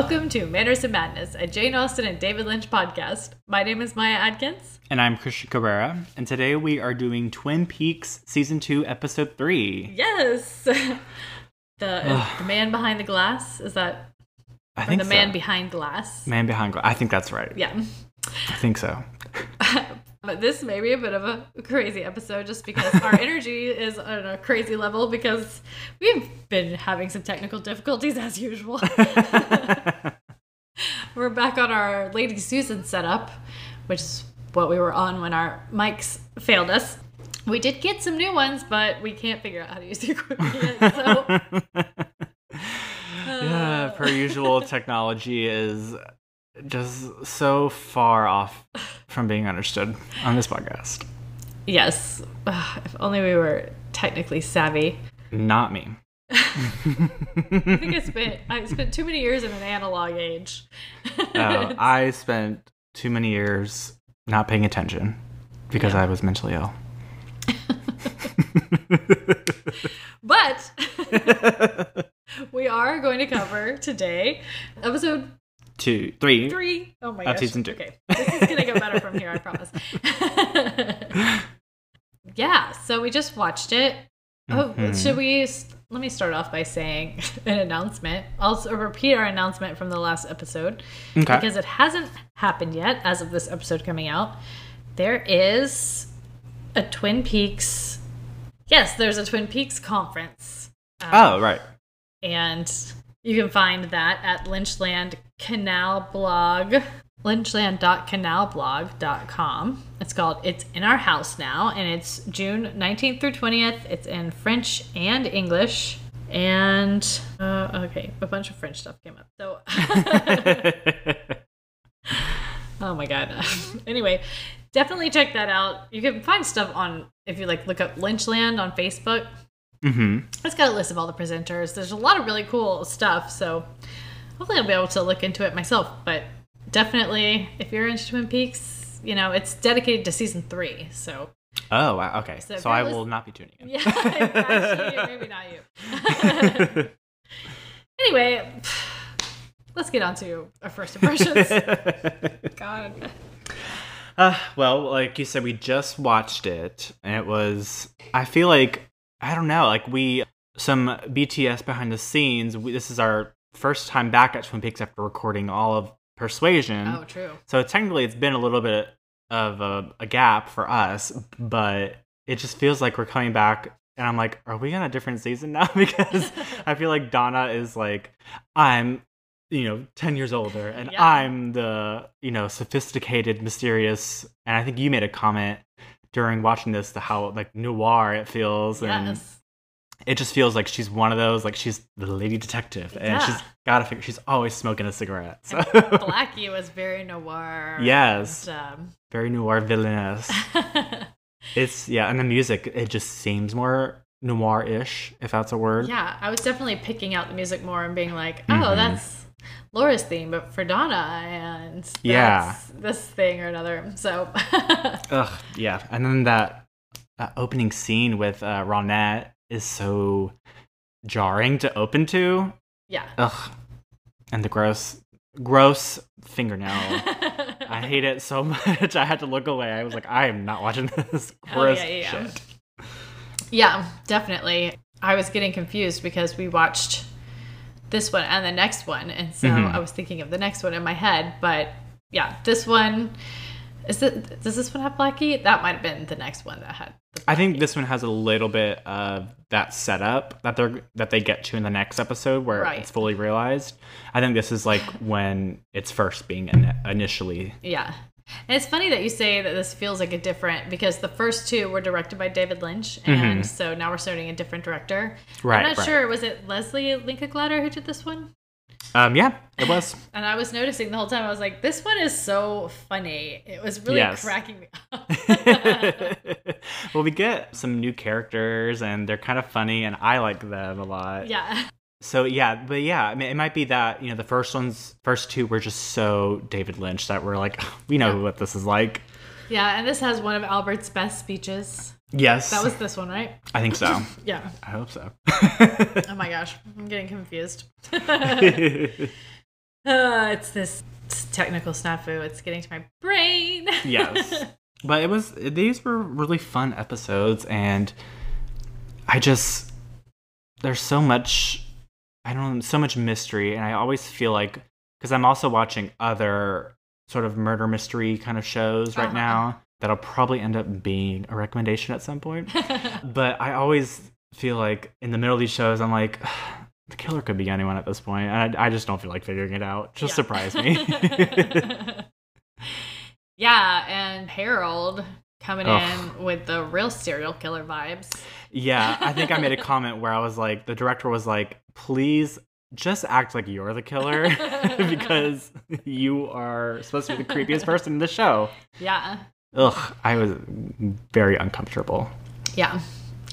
Welcome to Manners and Madness, a Jane Austen and David Lynch podcast. My name is Maya Adkins. And I'm Christian Cabrera, and today we are doing Twin Peaks Season 2, Episode 3. Yes! the, the man behind the glass, is that? I think the so. man behind glass. Man behind glass. I think that's right. Yeah. I think so. But this may be a bit of a crazy episode just because our energy is on a crazy level because we've been having some technical difficulties as usual. We're back on our Lady Susan setup, which is what we were on when our mics failed us. We did get some new ones, but we can't figure out how to use the equipment yet. So, yeah, per uh. usual, technology is just so far off from being understood on this podcast. yes, Ugh, if only we were technically savvy. Not me. I think I spent I spent too many years in an analog age. Uh, I spent too many years not paying attention because Yeah. I was mentally ill. but we are going to cover today episode Two, three. three. Oh my gosh. season two. Okay. This is gonna go better from here, I promise. yeah, so we just watched it. Oh, Mhm. should we let me start off by saying an announcement. I'll repeat our announcement from the last episode Okay. because it hasn't happened yet as of this episode coming out. There is a Twin Peaks. Yes, there's a Twin Peaks conference. Um, oh, right. and you can find that at Lynchland Canal Blog, lynchland.canalblog.com. It's called It's in Our House Now, and it's June 19th through 20th. It's in French and English. And, uh, okay, a bunch of French stuff came up. So, oh my God. anyway, definitely check that out. You can find stuff on, if you like, look up Lynchland on Facebook. Hmm It's got a list of all the presenters. There's a lot of really cool stuff, so hopefully I'll be able to look into it myself. But definitely, if you're into Twin Peaks, you know it's dedicated to season three. So Oh, wow. Okay. So So, I you're will not be tuning in. yeah, actually, maybe not you. anyway, let's get on to our first impressions. God, Uh, well, like you said, we just watched it, and it was. I feel like I don't know. Like we some BTS behind the scenes. We, this is our first time back at Twin Peaks after recording all of Persuasion. oh true. So technically, it's been a little bit of a, a gap for us, but it just feels like we're coming back. And I'm like, are we on a different season now? because I feel like Donna is like, I'm, you know, 10 years older, and Yeah. I'm the, you know, sophisticated, mysterious. And I think you made a comment during watching this to how like noir it feels. And Yes. it just feels like she's one of those, like she's the lady detective, and Yeah. she's got to figure, she's always smoking a cigarette. So. Blackie was very noir. Yes. and, very noir villainous. um, It's yeah, and the music it just seems more noir-ish, if that's a word. Yeah, I was definitely picking out the music more and being like, oh, Mhm. that's Laura's theme, but for Donna, and Yeah. this thing or another. So, Ugh, yeah. And then that that opening scene with uh, Ronette is so jarring to open to. yeah. Ugh, and the gross, gross fingernail. I hate it so much. I had to look away. I was like, I am not watching this Oh, gross yeah, yeah, yeah. shit. Yeah, definitely. I was getting confused because we watched this one and the next one, and so Mhm. I was thinking of the next one in my head. But yeah, this one is it. Does this one have Blackie? That might have been the next one that had. I think this one has a little bit of that setup that they're that they get to in the next episode where Right. it's fully realized. I think this is like when it's first being in- initially. Yeah. And it's funny that you say that this feels like a different because the first two were directed by David Lynch, and Mhm. so now we're starting a different director. Right. I'm not right. sure. Was it Leslie Linklater who did this one? Um, yeah, it was. And I was noticing the whole time. I was like, "This one is so funny." It was really Yes. cracking me up. well, we get some new characters, and they're kind of funny, and I like them a lot. yeah, So yeah, but yeah, I mean, it might be that you know the first ones, first two were just so David Lynch that we're like, we know Yeah. what this is like. yeah. And this has one of Albert's best speeches. Yes, That was this one, right? I think so. Yeah. I hope so. Oh my gosh, I'm getting confused. Uh, it's this technical snafu. It's getting to my brain. Yes. but it was these were really fun episodes and I just there's so much I don't know, so much mystery and I always feel like cuz I'm also watching other sort of murder mystery kind of shows right Uh-huh. now that'll probably end up being a recommendation at some point. but I always feel like in the middle of these shows I'm like the killer could be anyone at this point. And I, I just don't feel like figuring it out. Just Yeah. surprise me. yeah, and Harold coming Ugh. in with the real serial killer vibes. Yeah, I think I made a comment where I was like, the director was like, please just act like you're the killer because you are supposed to be the creepiest person in the show. Yeah. Ugh, I was very uncomfortable. Yeah.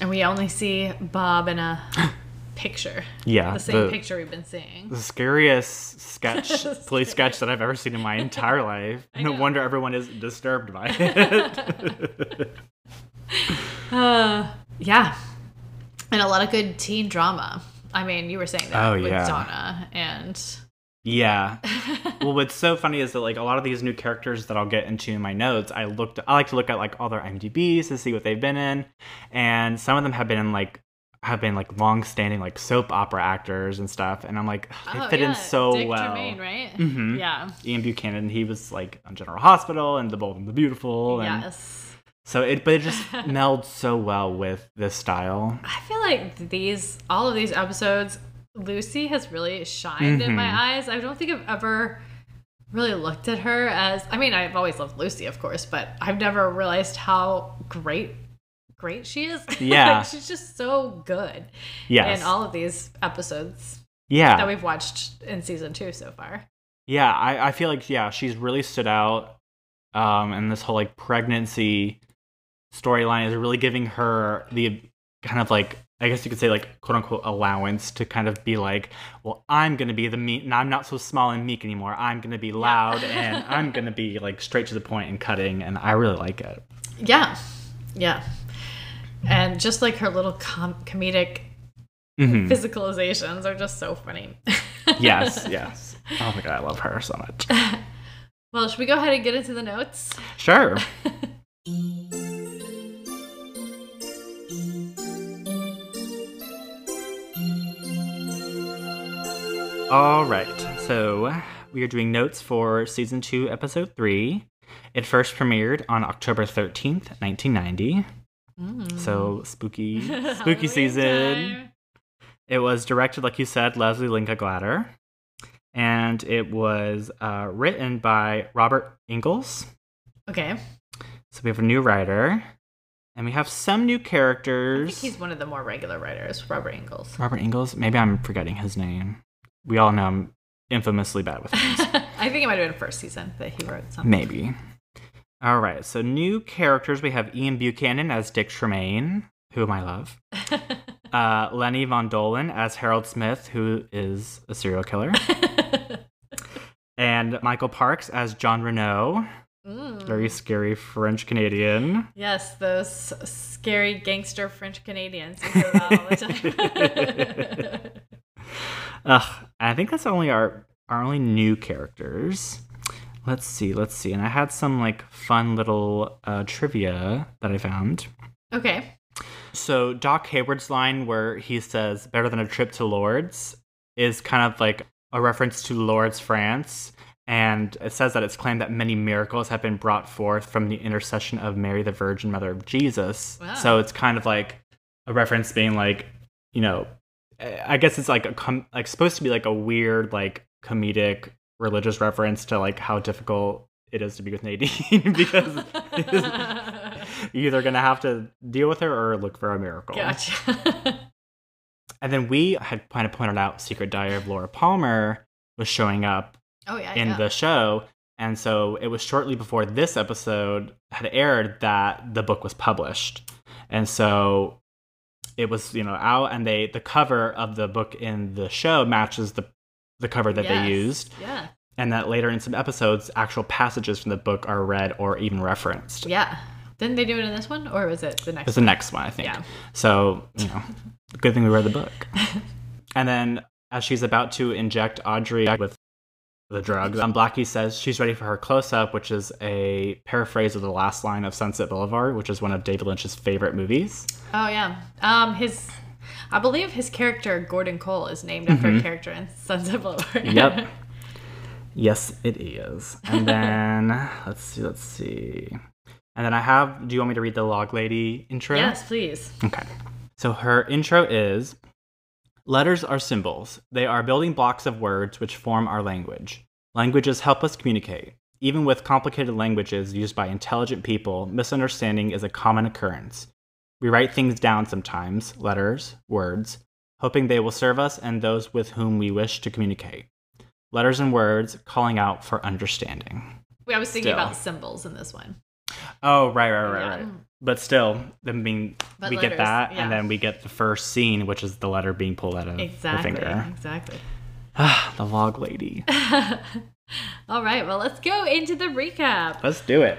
And we only see Bob in a picture. Yeah, The same the, picture we've been seeing. the scariest sketch, police sketch that I've ever seen in my entire life. No wonder everyone is disturbed by it. Uh, yeah. And a lot of good teen drama. I mean, you were saying that Oh, with yeah. Donna and yeah. well what's so funny is that like a lot of these new characters that i'll get into in my notes i looked i like to look at like all their imdbs to see what they've been in and some of them have been in like have been like long standing like soap opera actors and stuff and i'm like they Oh, fit yeah, in so Dick well Tremaine, right? Mhm. Yeah. ian buchanan he was like on general hospital and the bold and the beautiful and Yes. So it but it just melds so well with this style I feel like these all of these episodes, Lucy has really shined in my Mhm. eyes. I don't think I've ever really looked at her as I mean, I've always loved Lucy, of course, but I've never realized how great great she is. Yeah. like, she's just so good yes in all of these episodes yeah that we've watched in season two so far. Yeah, I, I feel like yeah, she's really stood out. Um, and this whole like pregnancy storyline is really giving her the kind of like I guess you could say like quote unquote allowance to kind of be like, well, I'm gonna be the meek, and I'm not so small and meek anymore. I'm gonna be loud and I'm gonna be like straight to the point and cutting, and I really like it. Yeah. Yeah. And just like her little com- comedic Mhm. physicalizations are just so funny. yes, yes. Oh my god, I love her so much. Well, should we go ahead and get into the notes? Sure. All right. So we are doing notes for season two, episode three. It first premiered on October 13th, 1990. So spooky, spooky season. time. It was directed, like you said, Lesli Linka Glatter. And it was uh, written by Robert Engels. Okay. So we have a new writer, and we have some new I characters. think he's one of the more regular writers, Robert Engels. Robert Engels. Maybe I'm forgetting his name. We all know I'm infamously bad with names. I think it might have been first season that he wrote something. Maybe. All right. So new characters. We have Ian Buchanan as Dick Tremaine, whom I love. Uh, Lenny Von Dohlen as Harold Smith, who is a serial killer, and Michael Parks as John Renault, Mm. very scary French Canadian. Yes, those scary gangster French Canadians. You hear all the time. Ugh, I think that's only our our only new characters. Let's see, let's see. And I had some like fun little uh, trivia that I found. okay. So Doc Hayward's line where he says "better than a trip to Lourdes" is kind of like a reference to Lourdes, France. And it says that it's claimed that many miracles have been brought forth from the intercession of Mary, the Virgin Mother of Jesus. Wow. So it's kind of like a reference being like, you know, I guess it's like a com- like supposed to be like a weird like comedic religious reference to like how difficult it is to be with Nadine because you're either gonna have to deal with her or look for a miracle. Gotcha. And then we had kind of pointed out Secret Diary of Laura Palmer was showing up oh yeah. in yeah. the show. And so it was shortly before this episode had aired that the book was published. And so it was, you know, out and they the cover of the book in the show matches the the cover that Yes. they used. Yeah. And that later in some episodes actual passages from the book are read or even referenced. Yeah. Didn't they do it in this one, or was it the next? It's the next one, I think. Yeah. So, you know, good thing we read the book. and then as she's about to inject Audrey with the drugs. Um, Blackie says she's ready for her close up, which is a paraphrase of the last line of Sunset Boulevard, which is one of David Lynch's favorite movies. Oh yeah. Um, his, I believe his character Gordon Cole is named after a character in Sunset Boulevard. Yep. yes, it is. And then let's see, let's see. And then I have. Do you want me to read the log lady intro? yes, please. Okay. So her intro is Letters are symbols. They are building blocks of words which form our language. Languages help us communicate. Even with complicated languages used by intelligent people, misunderstanding is a common occurrence. We write things down sometimes, letters, words, hoping they will serve us and those with whom we wish to communicate. Letters and words calling out for understanding. Wait, I was thinking Still. about symbols in this one. Oh, right, right, right, Yeah. right. But still, then being But we letters, get that, yeah. and then we get the first scene, which is the letter being pulled out of Exactly. the finger. Exactly. Ah, the log lady. All right. Well, let's go into the recap. Let's do it.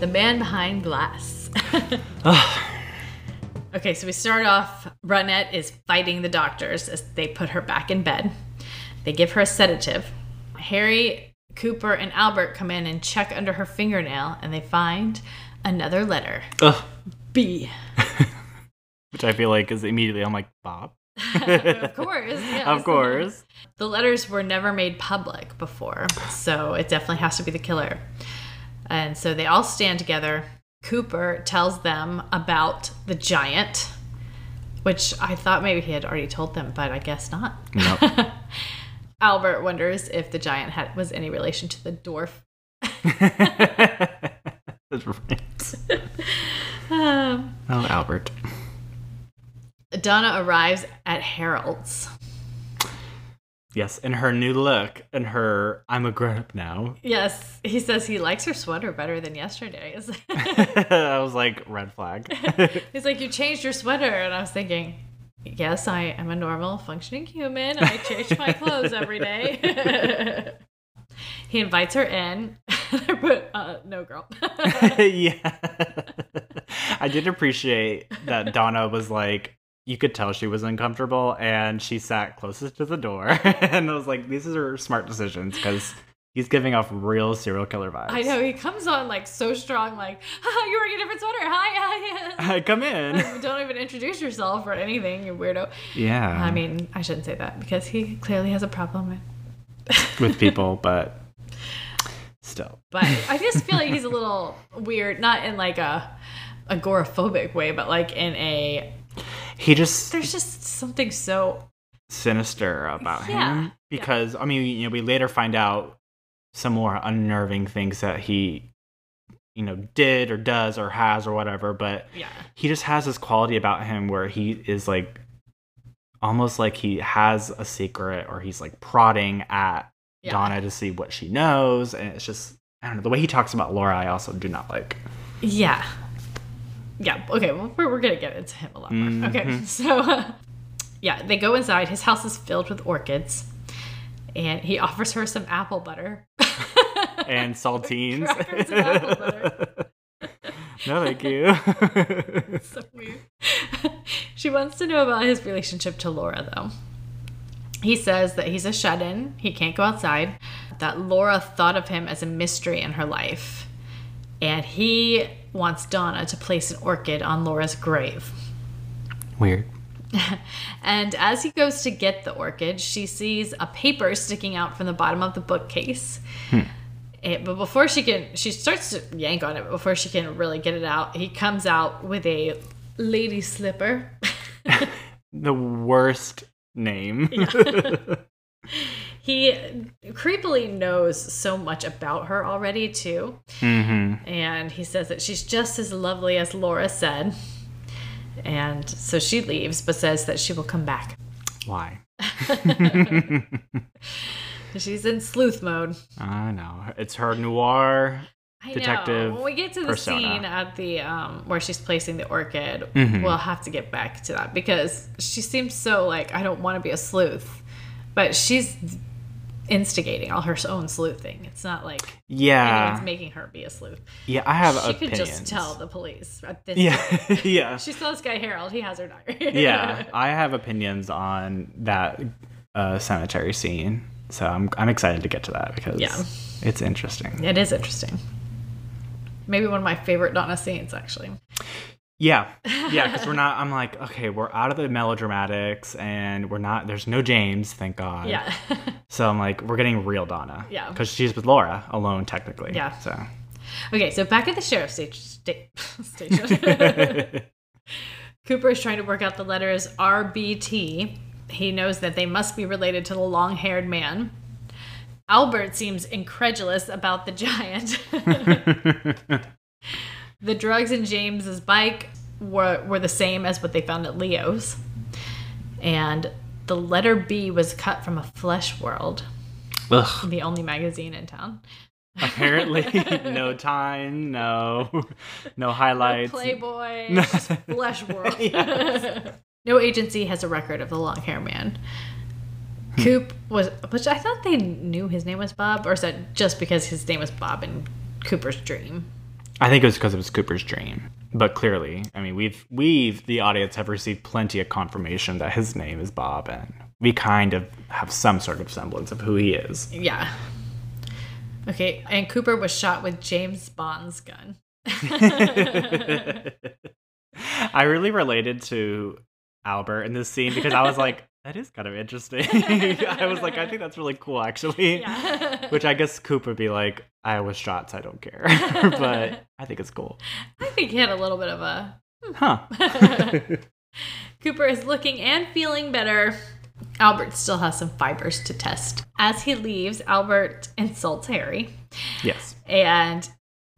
The man behind glass. okay, so we start off. Ronette is fighting the doctors as they put her back in bed. They give her a sedative. Harry, Cooper, and Albert come in and check under her fingernail, and they find another letter. Ugh. B. Which I feel like is immediately I'm like Bob. of course. Of course. The letters were never made public before, so it definitely has to be the killer. And so they all stand together. Cooper tells them about the giant, which I thought maybe he had already told them, but I guess not. Nope. Albert wonders if the giant had, was any relation to the dwarf. That's right. Um, Oh, Albert. Donna arrives at Harold's. Yes, in her new look, and her I'm a grown up now. Yes, he says he likes her sweater better than yesterday's. I was like, red flag. He's like, You changed your sweater. And I was thinking, Yes, I am a normal functioning human. I change my clothes every day. he invites her in. but uh, no, girl. yeah. I did appreciate that Donna was like, you could tell she was uncomfortable and she sat closest to the door. and I was like, these are smart decisions because he's giving off real serial killer vibes. I know. He comes on like so strong, like, You're wearing a different sweater. Hi, hi. Hi, come in. Don't even introduce yourself or anything, you weirdo. Yeah. I mean, I shouldn't say that because he clearly has a problem. with people, but still. But I just feel like he's a little weird, not in like a agoraphobic way, but like in a He just there's just something so sinister about Yeah, him because I mean, you know, we later find out some more unnerving things that he you know did or does or has or whatever, but yeah. he just has this quality about him where he is like almost like he has a secret or he's like prodding at Yeah. Donna to see what she knows and it's just I don't know the way he talks about Laura I also do not like. Yeah. Yeah. Okay. Well, we're, we're going to get into him a lot more. Okay. Mhm. So, yeah, they go inside. His house is filled with orchids. And he offers her some apple butter. And saltines. Apple butter. no, thank you. so weird. she wants to know about his relationship to Laura, though. He says that he's a shut in, he can't go outside, that Laura thought of him as a mystery in her life, and he wants Donna to place an orchid on Laura's grave. Weird. And as he goes to get the orchid, she sees a paper sticking out from the bottom of the bookcase. It- but before she can, she starts to yank on it. But before she can really get it out, he comes out with a lady slipper. The worst name. he creepily knows so much about her already, too. hmm And he says that she's just as lovely as Laura said. And so she leaves, but says that she will come back. Why? She's in sleuth mode. I know. It's her noir. I detective know. When we get to the persona. scene at the um where she's placing the orchid, Mhm. we'll have to get back to that because she seems so like I don't want to be a sleuth, but she's instigating all her own sleuthing. It's not like Yeah. anyone's making her be a sleuth. Yeah, I have she opinions. could just tell the police at this Yeah, yeah, She saw this guy Harold. He has her diary. yeah. I have opinions on that uh, cemetery scene, so I'm I'm excited to get to that because Yeah. it's interesting. it is interesting. Maybe one of my favorite Donna scenes, actually. Yeah, yeah, because we're not. I'm like, okay, we're out of the melodramatics, and we're not. There's no James, thank God. Yeah. So I'm like, we're getting real Donna. Yeah. Because she's with Laura alone, technically. Yeah. So. okay, so back at the sheriff's sta- sta- station. Cooper is trying to work out the letters RBT. He knows that they must be related to the long haired man. Albert seems incredulous about the giant. The drugs in James's bike were, were the same as what they found at Leo's. And the letter B was cut from a Flesh World, Ugh. the only magazine in town. Apparently, no time, no, no highlights. Playboy, No. just Flesh World. Yes. no agency has a record of the long hair man. Coop was, which I thought they knew his name was Bob, or is that just because his name was Bob in Cooper's dream? I think it was because it was Cooper's dream. But clearly, I mean, we've we've the audience have received plenty of confirmation that his name is Bob, and we kind of have some sort of semblance of who he is. Yeah. Okay, and Cooper was shot with James Bond's gun. I really related to Albert in this scene because I was like, that is kind of interesting. I was like, I think that's really cool, actually. Yeah. Which I guess Coop would be like, I was shot, so I don't care. but I think it's cool. I think he had a little bit of a hmm. Huh. Cooper is looking and feeling better. Albert still has some fibers to test. As he leaves, Albert insults Harry, yes. and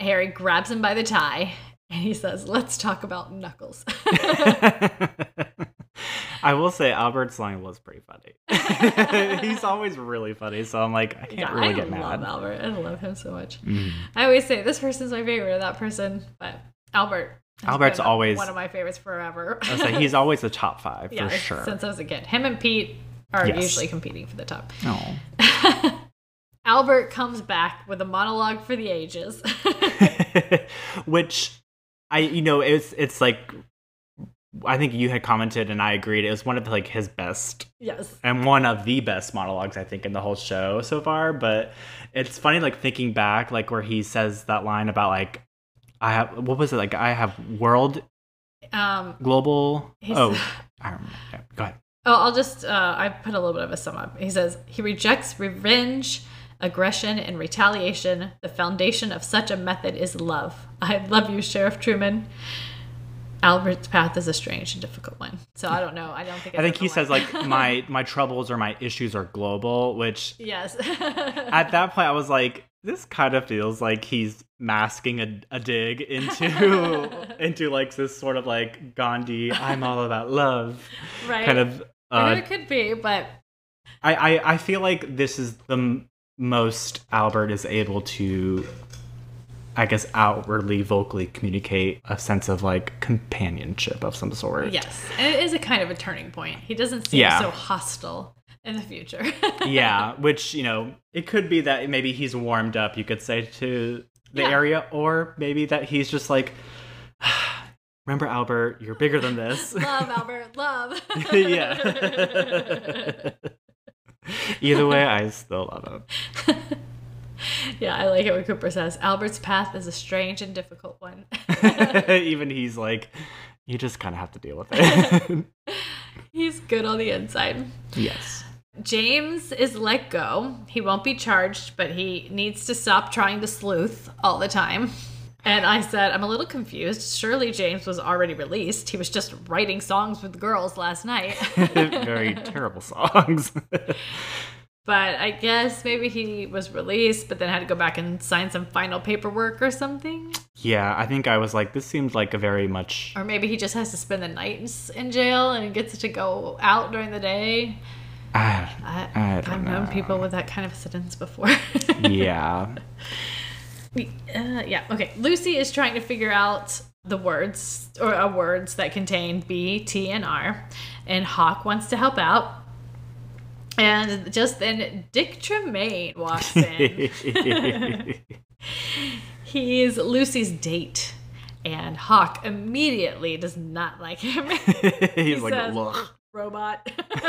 Harry grabs him by the tie and he says, Let's talk about Knuckles. I will say Albert's line was pretty funny. He's always really funny, so I'm like, I can't yeah, really I get mad. I love. Albert. I love him so much. Mm. I always say, This person's my favorite, or that person, but Albert. Albert's always- one of my favorites forever. I like, he's always the top five yeah, for sure. since I was a kid. Him and Pete are Yes. usually competing for the top. Oh. Albert comes back with a monologue for the ages. Which I you know, it's it's like I think you had commented and I agreed it was one of like his best yes. and one of the best monologues I think in the whole show so far. But it's funny like thinking back, like where he says that line about like I have what was it like I have world Um, global oh I remember. Yeah, go ahead. oh, I'll just, uh, I put a little bit of a sum up. He says, he rejects revenge, aggression, and retaliation. The foundation of such a method is love. I love you, Sheriff Truman. Albert's path is a strange and difficult one. So I don't know. I don't think I think he says like my my troubles or my issues are global, which yes. at that point I was like, this kind of feels like he's masking a, a dig into into like this sort of like Gandhi, I'm all about love right. kind of. I Uh, it could be, but I, I I feel like this is the m- most Albert is able to, I guess, outwardly vocally communicate a sense of like companionship of some sort. yes, and it is a kind of a turning point. He doesn't seem Yeah. so hostile in the future. yeah, which you know, it could be that maybe he's warmed up, you could say, to the Yeah. area, or maybe that he's just like, remember Albert, you're bigger than this. love, Albert, love. yeah. Either way, I still love yeah, I like it when Cooper says Albert's path is a strange and difficult one. Even he's like, you just kind of have to deal with it. He's good on the inside. yes. James is let go. He won't be charged, but he needs to stop trying to sleuth all the time. And I said, I'm a little confused. Surely James was already released. He was just writing songs with girls last night. Very terrible songs. But I guess maybe he was released, but then had to go back and sign some final paperwork or something. yeah, I think I was like, this seems like a very much. Or maybe he just has to spend the night in jail and gets to go out during the day. I, I, I I've don't known people with that kind of sentence before. yeah. We- uh, yeah. Okay. Lucy is trying to figure out the words or uh, words that contain B, T, and R, and Hawk wants to help out. And just then, Dick Tremaine walks in. He's Lucy's date, and Hawk immediately does not like him. He's like, says- look. Robot.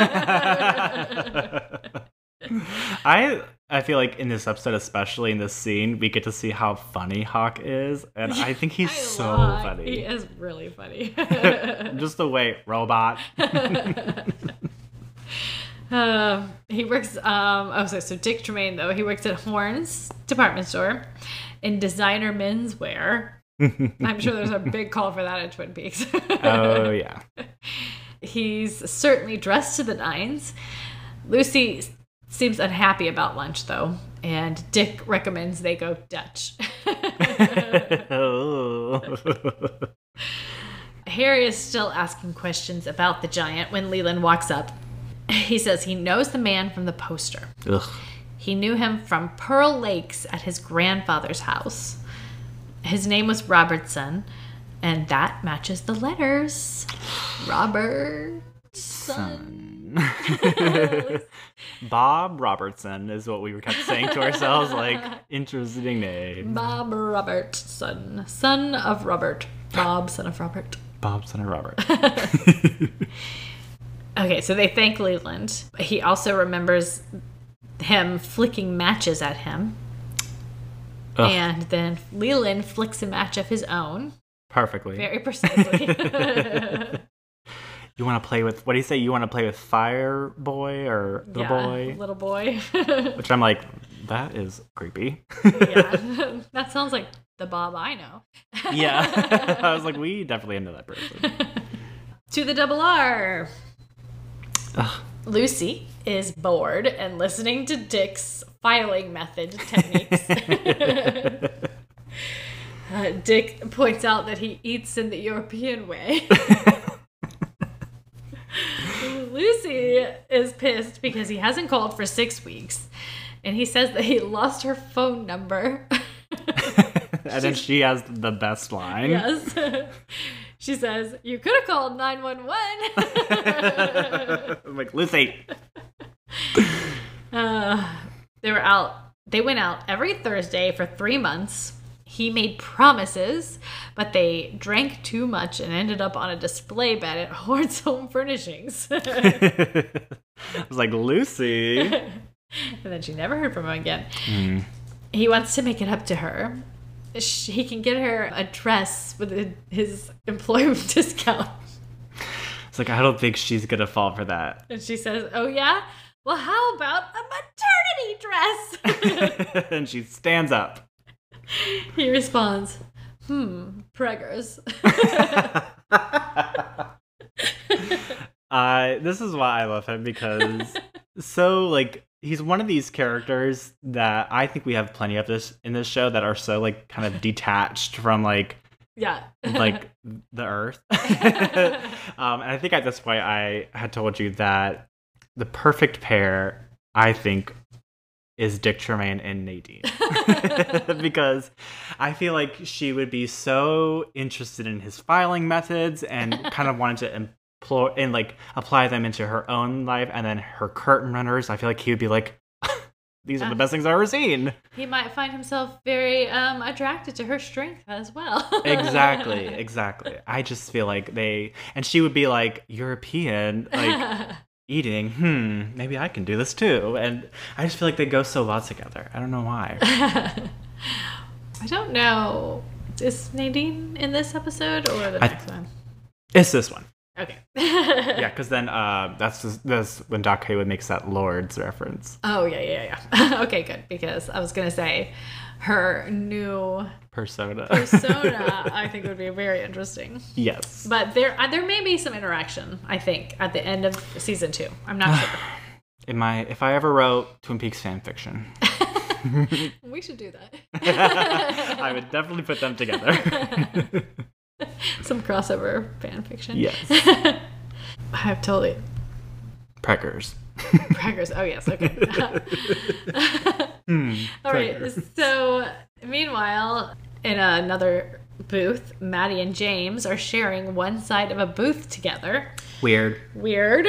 I I feel like in this episode, especially in this scene, we get to see how funny Hawk is, and I think he's I so love- funny. He is really funny. Just the way robot. Um, he works. Um, oh, so so Dick Tremaine though he works at Horne's department store in designer menswear. I'm sure there's a big call for that at Twin Peaks. oh yeah. He's certainly dressed to the nines. Lucy seems unhappy about lunch though, and Dick recommends they go Dutch. oh. Harry is still asking questions about the giant when Leland walks up. He says he knows the man from the poster. Ugh. He knew him from Pearl Lakes at his grandfather's house. His name was Robertson, and that matches the letters. Robertson. Bob Robertson is what we kept saying to ourselves, like interesting name. Bob Robertson, son of Robert. Bob, son of Robert. Bob son of Robert. Okay, so they thank Leland. He also remembers him flicking matches at him. Ugh. And then Leland flicks a match of his own, Perfectly. very precisely. You want to play with what do you say? You want to play with Fire Boy or the yeah, boy? little boy. Which I'm like, that is creepy. yeah, that sounds like the Bob I know. yeah. I was like, we definitely know that person. to the double R. Ugh. Lucy is bored and listening to Dick's filing method techniques. Uh, Dick points out that he eats in the European way. Lucy is pissed because he hasn't called for six weeks. And he says that he lost her phone number. and then she has the best line. yes. She says, You could have called 911. I'm like, Lucy. Uh, they were out. They went out every Thursday for three months. He made promises, but they drank too much and ended up on a display bed at Horne's Home Furnishings. I was like, Lucy. And then she never heard from him again. Hmm. He wants to make it up to her. Sh- He can get her a dress with a- his employment discount. It's like, I don't think she's going to fall for that. And she says, Oh, yeah? Well, how about a maternity dress? and she stands up. he responds, Hmm, preggers. Uh, this is why I love him because so like he's one of these characters that I think we have plenty of this in this show that are so like kind of detached from like yeah. like the earth. um, and I think at this point I had told you that the perfect pair I think is Dick Tremaine and Nadine because I feel like she would be so interested in his filing methods and kind of wanted to and like apply them into her own life and then her curtain runners. I feel like he would be like, "These are the best things I've ever seen." he might find himself very um, attracted to her strength as well. exactly, exactly. I just feel like they and she would be like European, like eating. Hmm, maybe I can do this too. And I just feel like they go so well together. I don't know why. I don't know. Is Nadine in this episode or the I- next one? It's this one. Okay. Yeah, because then uh, that's just, that's when Doc Hayward makes that Lourdes reference. Oh yeah, yeah, yeah. okay, good. Because I was gonna say her new Persona. persona, I think would be very interesting. yes. But there, uh, there may be some interaction. I think at the end of season two. I'm not sure. In my, if I ever wrote Twin Peaks fan fiction, we should do that. I would definitely put them together. some crossover fan fiction. yes. I've totally Preggers. Preggers. Oh yes, okay. Hmm, All right. So meanwhile, in another booth, Maddy and James are sharing one side of a booth together. Weird. Weird.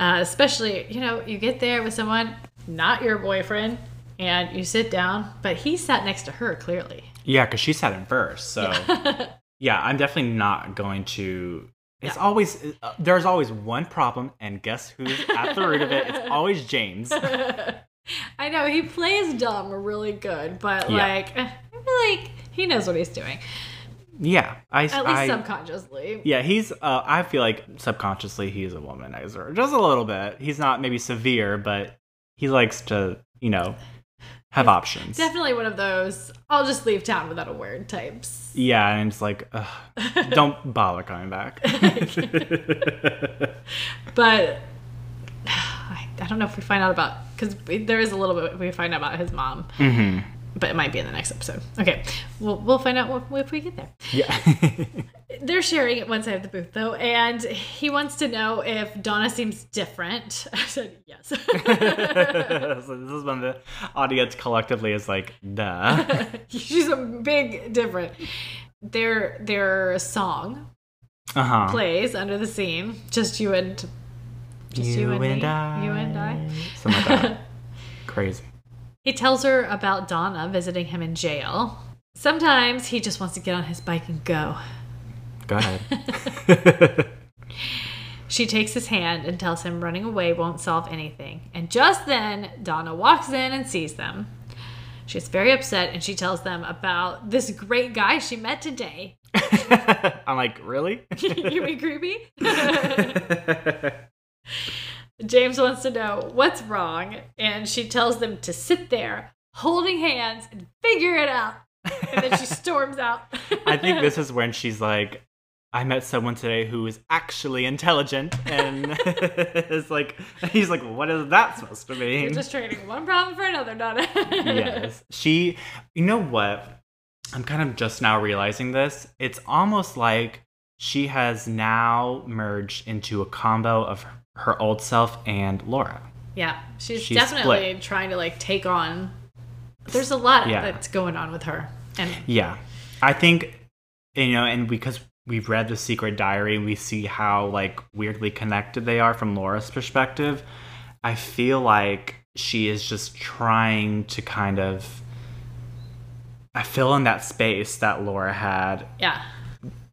Uh, especially, you know, you get there with someone not your boyfriend and you sit down, but he sat next to her clearly. Yeah, because she sat in first. So yeah, I'm definitely not going to. It's Yeah. always uh, there's always one problem, and guess who's at the root of it? It's always James. I know he plays dumb really good, but Yeah. like I feel like he knows what he's doing. Yeah, I. At least I- subconsciously. Yeah, he's. Uh, I feel like subconsciously he's a womanizer, just a little bit. He's not maybe severe, but he likes to, you know, have options. Definitely one of those I'll just leave town without a word types. Yeah, and it's like, ugh, don't bother coming back. But I, I don't know if we find out about because there is a little bit we find out about his mom, hmm but it might be in the next episode. Okay, we'll we'll find out if we get there. Yeah. They're sharing at one side of the booth though, and he wants to know if Donna seems different. I said yes. so this is when the audience collectively is like, duh. She's a big different. Their their song Uh huh. plays under the scene. Just you and just you, and, me. You and I. Something like that. Crazy. He tells her about Donna visiting him in jail. Sometimes he just wants to get on his bike and go. Go ahead. She takes his hand and tells him running away won't solve anything. And just then, Donna walks in and sees them. She's very upset and she tells them about this great guy she met today. I'm like, really? you mean creepy? James wants to know what's wrong, and she tells them to sit there holding hands and figure it out. And then she storms out. I think this is when she's like, I met someone today who is actually intelligent, and it's like, he's like, what is that supposed to You're mean? just trading one problem for another, Donna. yes, she. You know what? I'm kind of just now realizing this. It's almost like she has now merged into a combo of her old self and Laura. Yeah, she's, She's definitely split. trying to like take on. There's a lot Yeah. that's going on with her, and Yeah. I think you know, and because we've read the secret diary and we see how like weirdly connected they are from Laura's perspective, I feel like she is just trying to kind of I fill in that space that Laura had, yeah,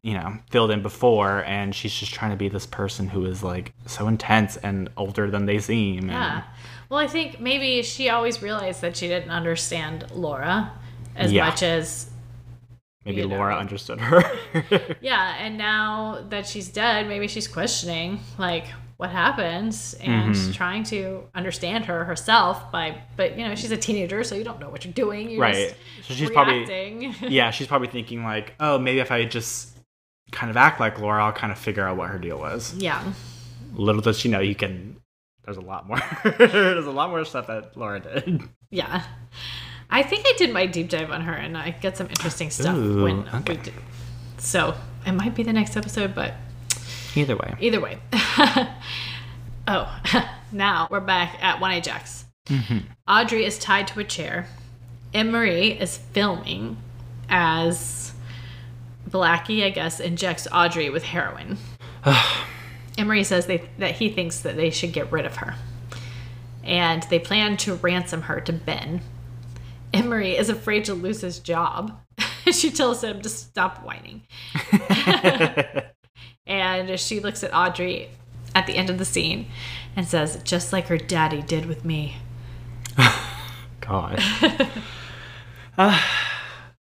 you know, filled in before and she's just trying to be this person who is like so intense and older than they seem. yeah. Well, I think maybe she always realized that she didn't understand Laura as Yeah. much as maybe you know. Laura understood her. yeah. And now that she's dead, maybe she's questioning like what happens and Mhm. trying to understand her herself by. But you know, she's a teenager, so you don't know what you're doing. You're right. Just So she's probably reacting. yeah, she's probably thinking like, oh, maybe if I just kind of act like Laura, I'll kind of figure out what her deal was. yeah. Little does she know, you can. There's a lot more. there's a lot more stuff that Laura did. Yeah. I think I did my deep dive on her and I get some interesting stuff Ooh, when okay. we did. So it might be the next episode, but Either way. either way. oh, now we're back at One Eyed Jacks. Mm-hmm. Audrey is tied to a chair. Anne Marie is filming as Blackie, I guess, injects Audrey with heroin. Emory says they, that he thinks that they should get rid of her. And they plan to ransom her to Ben. Emory is afraid to lose his job. she tells him to stop whining. and she looks at Audrey at the end of the scene and says, just like her daddy did with me. God. Uh,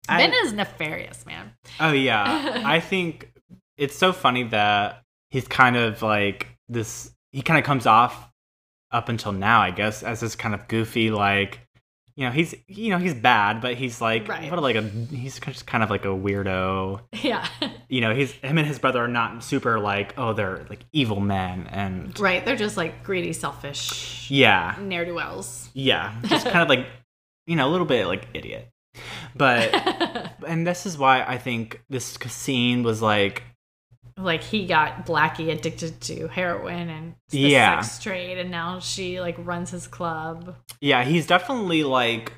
I- ben is nefarious, man. Oh yeah, I think it's so funny that he's kind of like this. He kind of comes off up until now, I guess, as this kind of goofy, like you know, he's you know he's bad, but he's like Right. what like a he's just kind of like a weirdo. Yeah. You know, he's him and his brother are not super like oh they're like evil men and right. They're just like greedy, selfish yeah ne'er do wells. yeah just kind of like you know a little bit like idiot, but and this is why I think this scene was like like he got Blackie addicted to heroin and the Yeah. sex trade, and now she like runs his club. Yeah, he's definitely like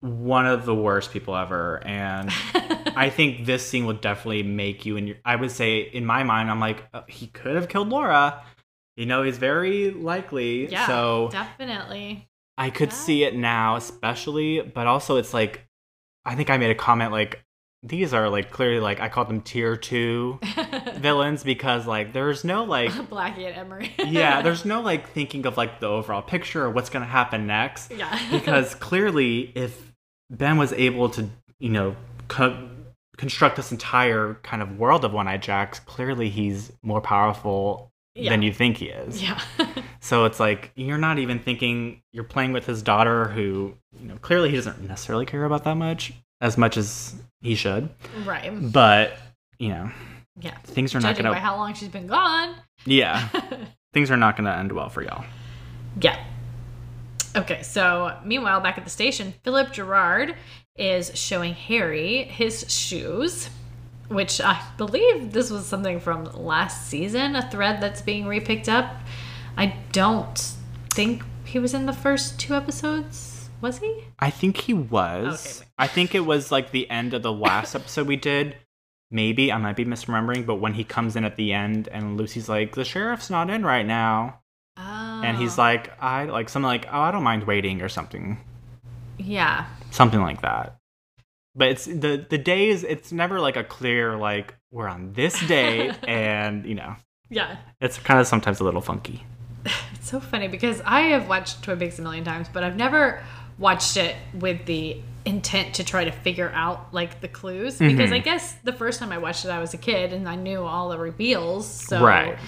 one of the worst people ever, and I think this scene would definitely make you. And your, I would say, in my mind, I'm like, uh, he could have killed Laura, you know, he's very likely. Yeah, so definitely. I could Yeah. see it now, especially, but also it's like, I think I made a comment like, these are like clearly like I called them tier two villains because like there's no like Blackie and Emory. yeah there's no like thinking of like the overall picture or what's gonna happen next yeah. because clearly if Ben was able to you know co- construct this entire kind of world of One Eyed Jacks clearly he's more powerful than you think he is yeah. so it's like you're not even thinking you're playing with his daughter who you know clearly he doesn't necessarily care about that much as much as he should right. but you know Yeah. things are not gonna by how long she's been gone. yeah things are not gonna end well for y'all Yeah. Okay, so meanwhile, back at the station, Philip Gerard is showing Harry his shoes, which I believe this was something from last season, a thread that's being repicked up. I don't think he was in the first two episodes. Was he? I think he was. Okay. I think it was like the end of the last episode we did. Maybe I might be misremembering, but when he comes in at the end and Lucy's like, "The sheriff's not in right now," Oh. and he's oh. like, "I like something like, oh, I don't mind waiting or something, Yeah. something like that." But it's the the days. It's never like a clear like we're on this day, and you know, Yeah. it's kind of sometimes a little funky. It's so funny because I have watched Twin Peaks a million times, but I've never watched it with the intent to try to figure out like the clues mm-hmm. because I guess the first time I watched it I was a kid and I knew all the reveals so Right.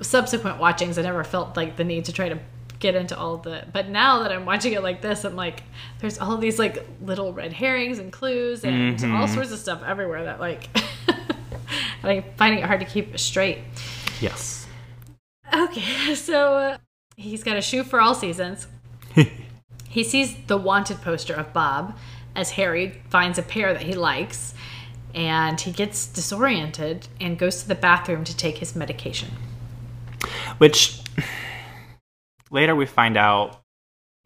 subsequent watchings I never felt like the need to try to get into all the but now that I'm watching it like this I'm like there's all these like little red herrings and clues and all sorts of stuff everywhere that like I'm finding it hard to keep straight Yes. Okay, so uh, he's got a shoe for all seasons. he sees the wanted poster of Bob as Harry finds a pair that he likes, and he gets disoriented and goes to the bathroom to take his medication. Which later we find out.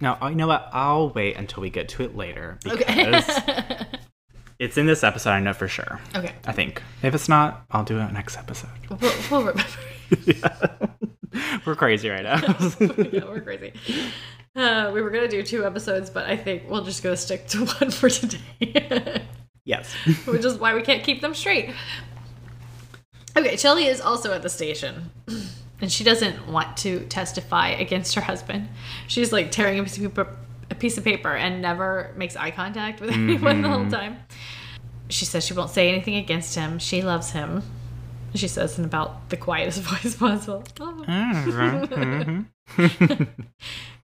No, oh, you know what? I'll wait until we get to it later because Okay. it's in this episode. I know for sure. okay. I think. If it's not, I'll do it next episode. We'll, we'll remember. We're crazy right now. yeah, we're crazy. Uh, we were gonna do two episodes, but I think we'll just go stick to one for today. yes. which is why we can't keep them straight. Okay, Shelly is also at the station, and she doesn't want to testify against her husband. She's like tearing a piece of paper, a piece of paper and never makes eye contact with anyone the whole time. She says she won't say anything against him. She loves him. She says in about the quietest voice possible. Oh. Mhm.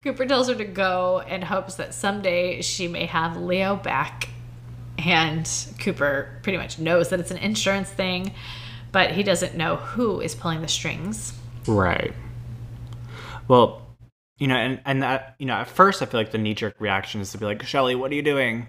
Cooper tells her to go and hopes that someday she may have Leo back. And Cooper pretty much knows that it's an insurance thing, but he doesn't know who is pulling the strings. Right. Well, you know, and and that, you know, at first I feel like the knee jerk reaction is to be like, Shelly, what are you doing?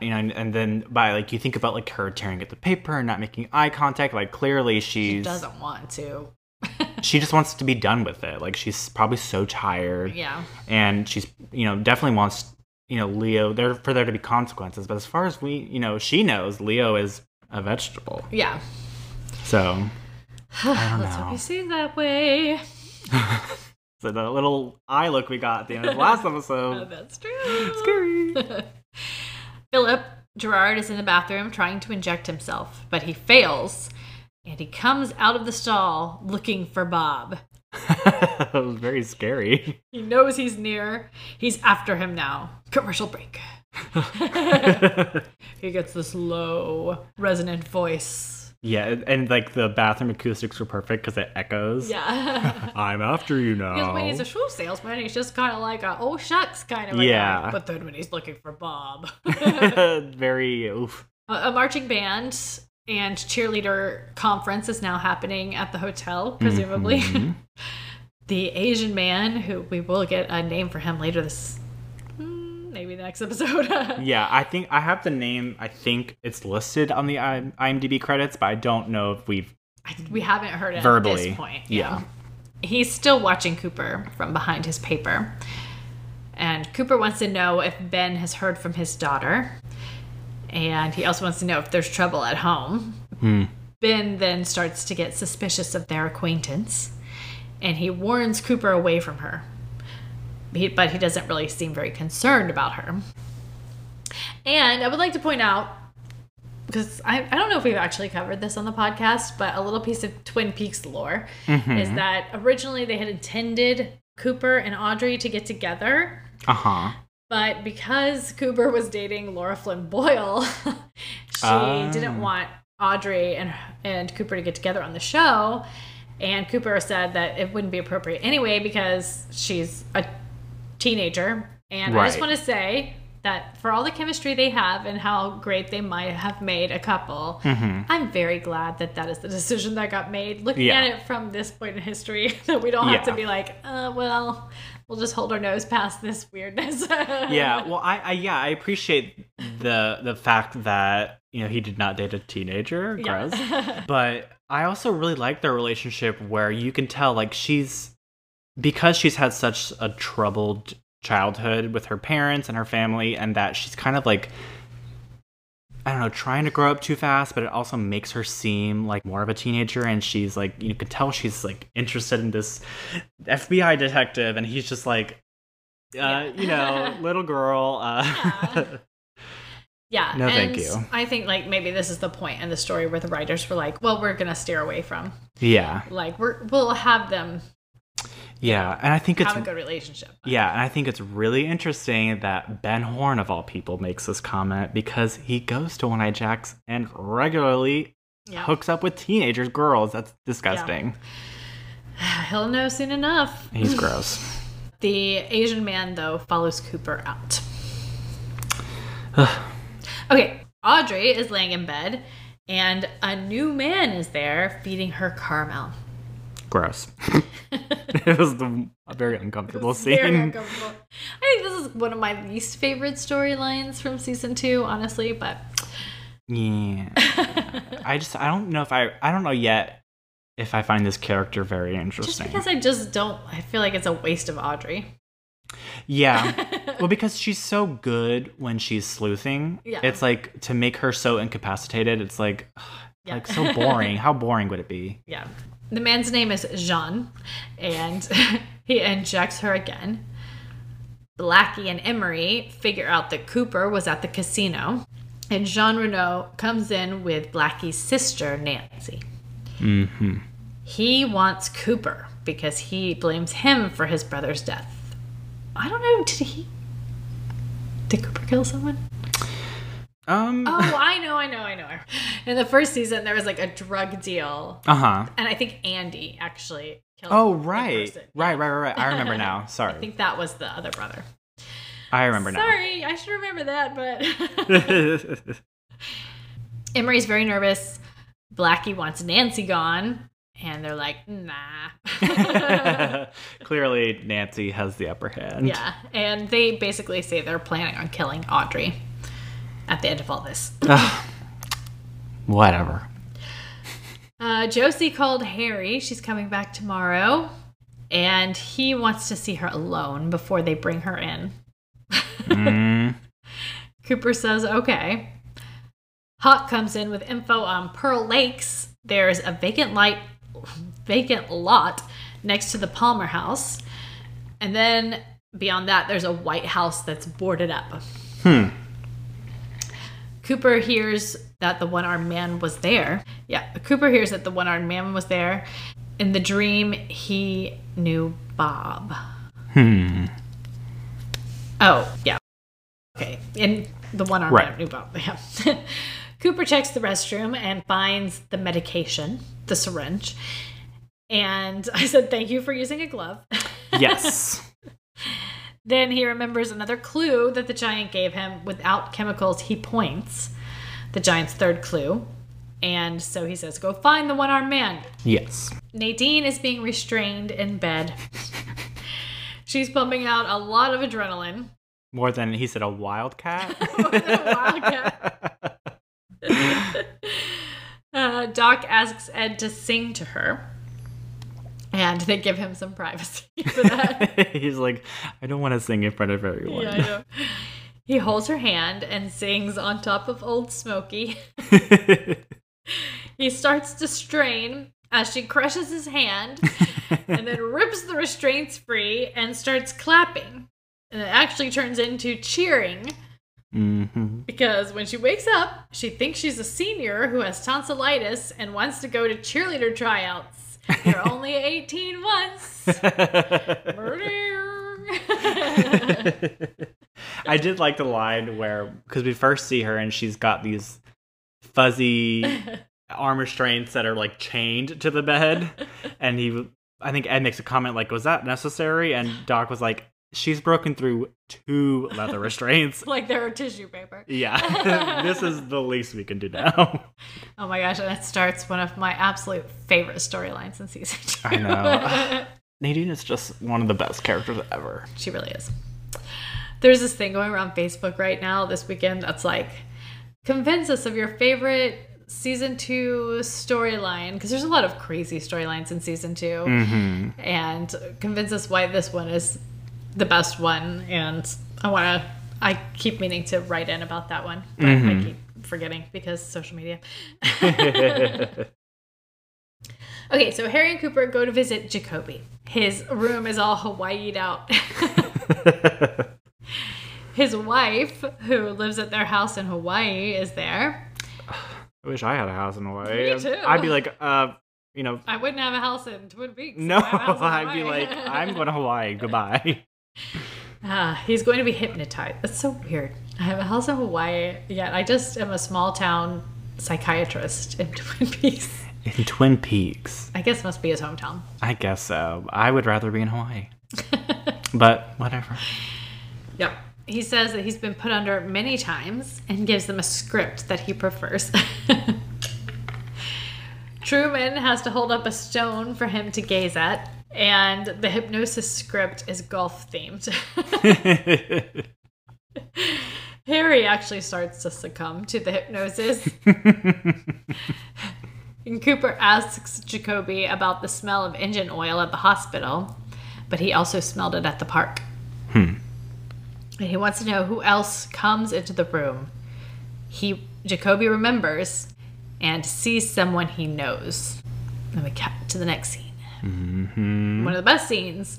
You know, and, and then by like you think about like her tearing at the paper and not making eye contact, like clearly She doesn't want to. she just wants to be done with it. Like she's probably so tired. Yeah. and she's you know definitely wants you know leo there for there to be consequences but as far as we you know she knows leo is a vegetable Yeah. so i don't Let's hope know you see it that way. so the little eye look we got at the end of the last Oh, episode that's true. scary Philip Gerard is in the bathroom trying to inject himself, but he fails. And he comes out of the stall looking for Bob. it was very scary He knows he's near. He's after him now. Commercial break. he gets this low, resonant voice. Yeah and, like the bathroom acoustics were perfect because it echoes Yeah. i'm after you now Because when he's a shoe salesman, he's just kind of like a oh shucks kind of Yeah. guy. But then when he's looking for Bob, very oof a, a marching band and cheerleader conference is now happening at the hotel, presumably. Mhm. the Asian man, who we will get a name for him later this, maybe the next episode. Yeah, I think I have the name. I think it's listed on the IMDb credits, but I don't know if we've. I- we haven't heard it verbally. at this point. yeah. He's still watching Cooper from behind his paper. And Cooper wants to know if Ben has heard from his daughter. And he also wants to know if there's trouble at home. Hmm. Ben then starts to get suspicious of their acquaintance. and he warns Cooper away from her. He, but he doesn't really seem very concerned about her. And I would like to point out, because I, I don't know if we've actually covered this on the podcast, but a little piece of Twin Peaks lore is that originally they had intended Cooper and Audrey to get together, Uh huh. but because Cooper was dating Laura Flynn Boyle, she Ah. didn't want Audrey and and Cooper to get together on the show. And Cooper said that it wouldn't be appropriate anyway because she's a teenager. And I just want to say that for all the chemistry they have and how great they might have made a couple, I'm very glad that that is the decision that got made. Looking Yeah. at it from this point in history, that we don't have to be like, uh, well, we'll just hold our nose past this weirdness. Yeah. Well, I, I yeah I appreciate the the fact that you know he did not date a teenager. Gross. Yeah. but I also really like their relationship where you can tell like she's because she's had such a troubled childhood with her parents and her family and that she's kind of like I don't know, trying to grow up too fast, but it also makes her seem like more of a teenager and she's like you can tell she's like interested in this FBI detective and he's just like uh, Yeah. you know, little girl uh Yeah. Yeah. No, thank you. I think like maybe this is the point in the story where the writers were like, well, we're gonna steer away from yeah. like we're we'll have them Yeah, and I think it's have a good relationship. Yeah, and I think it's really interesting that Ben Horne, of all people, makes this comment because he goes to One Eyed Jacks and regularly Yeah. hooks up with teenagers, girls. That's disgusting. He'll know soon enough. He's gross. The Asian man though follows Cooper out. okay, Audrey is laying in bed and a new man is there feeding her caramel. Gross. it was the, a very uncomfortable It's very scene. uncomfortable. I think this is one of my least favorite storylines from season two, honestly, but Yeah. I just, I don't know if I, I don't know yet if I find this character very interesting. just because I just don't, I feel like it's a waste of Audrey. Yeah. well, because she's so good when she's sleuthing. Yeah. It's like to make her so incapacitated, it's like ugh, Yeah. like so boring. How boring would it be? Yeah. The man's name is Jean, and he injects her again. Blackie and Emory figure out that Cooper was at the casino, and Jean Renault comes in with Blackie's sister, Nancy. Mm-hmm. He wants Cooper because he blames him for his brother's death. I don't know, did he. Did Cooper kill someone? Um. Oh, I know, I know, I know. In the first season, there was like a drug deal, Uh huh. and I think Andy actually killed Oh right. right, right, right, right. I remember now. Sorry. I think that was the other brother. I remember now. Sorry, I should remember that, but. Emory's very nervous. Blackie wants Nancy gone, and they're like, nah. Clearly, Nancy has the upper hand. yeah, and they basically say they're planning on killing Audrey at the end of all this. Whatever. Uh, Josie called Harry. She's coming back tomorrow, and he wants to see her alone before they bring her in. Mm. Cooper says, okay. Hawk comes in with info on Pearl Lakes. There's a vacant light, vacant lot next to the Palmer house. And then beyond that, there's a white house that's boarded up. Hmm. Cooper hears that the one armed man was there. Yeah, Cooper hears that the one armed man was there. In the dream, he knew Bob. Hmm. Oh, yeah. Okay. And the one armed Right. man knew Bob. Yeah. Cooper checks the restroom and finds the medication, the syringe. And I said, Thank you for using a glove. Yes. then he remembers another clue that the giant gave him. Without chemicals, he points the giant's third clue. And so he says, Go find the one armed man. yes. Nadine is being restrained in bed. She's pumping out a lot of adrenaline. More than he said a wildcat. More than a Wildcat. uh, Doc asks Ed to sing to her, and they give him some privacy for that. He's like, I don't want to sing in front of everyone. yeah, I know. He holds her hand and sings on top of Old Smoky. He starts to strain as she crushes his hand, and then rips the restraints free and starts clapping. And it actually turns into cheering hmm because when she wakes up, she thinks she's a senior who has tonsillitis and wants to go to cheerleader tryouts. You're only 18 months. I did like the line where because we first see her and she's got these fuzzy arm restraints that are like chained to the bed, and he, I think Ed makes a comment like, "Was that necessary?" And Doc was like, "She's broken through two leather restraints." like they're tissue paper. Yeah, this is the least we can do now. Oh my gosh, and it starts one of my absolute favorite storylines in season two. I know. Nadine is just one of the best characters ever. she really is. There's this thing going around Facebook right now this weekend that's like, convince us of your favorite season two storyline because there's a lot of crazy storylines in season 2 Mm-hmm. and convince us why this one is the best one and i want to i keep meaning to write in about that one but i keep forgetting because social media okay so harry and cooper go to visit jacoby his room is all hawaii'd out his wife who lives at their house in hawaii is there I wish I had a house in Hawaii. Me too. I'd be like, uh, you know, i wouldn't have a house in twin peaks no. I have a house in I'd be like, I'm going to Hawaii. Goodbye. Ah, he's going to be hypnotized. That's so weird. I have a house in Hawaii, yet I just am a small town psychiatrist in Twin Peaks. In Twin Peaks. I guess it must be his hometown. I guess so. I would rather be in Hawaii. but whatever. Yep. He says that he's been put under many times and gives them a script that he prefers. Truman has to hold up a stone for him to gaze at, and the hypnosis script is golf themed. Harry actually starts to succumb to the hypnosis. and Cooper asks Jacoby about the smell of engine oil at the hospital, but he also smelled it at the park. Hmm. And he wants to know who else comes into the room. He Jacoby remembers and sees someone he knows. Then we cut to the next scene. Mm-hmm. One of the best scenes.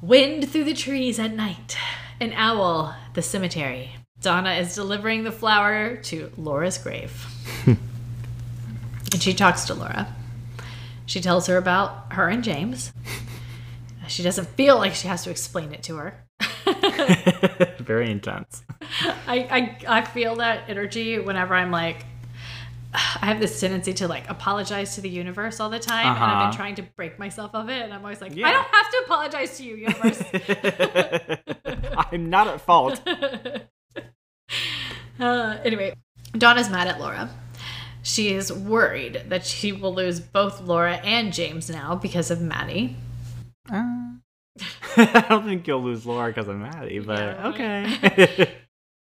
Wind through the trees at night. An owl, the cemetery. Donna is delivering the flower to Laura's grave. and she talks to Laura. She tells her about her and James. She doesn't feel like she has to explain it to her. Very intense. I, I I feel that energy whenever I'm like I have this tendency to like apologize to the universe all the time and I've Uh-huh. been trying to break myself of it and I'm always like Yeah. I don't have to apologize to you universe. I'm not at fault. uh, anyway, Donna's mad at Laura. She is worried that she will lose both Laura and James now because of Maddy. Uh, I don't think you'll lose Laura because of Maddy, but Yeah, okay.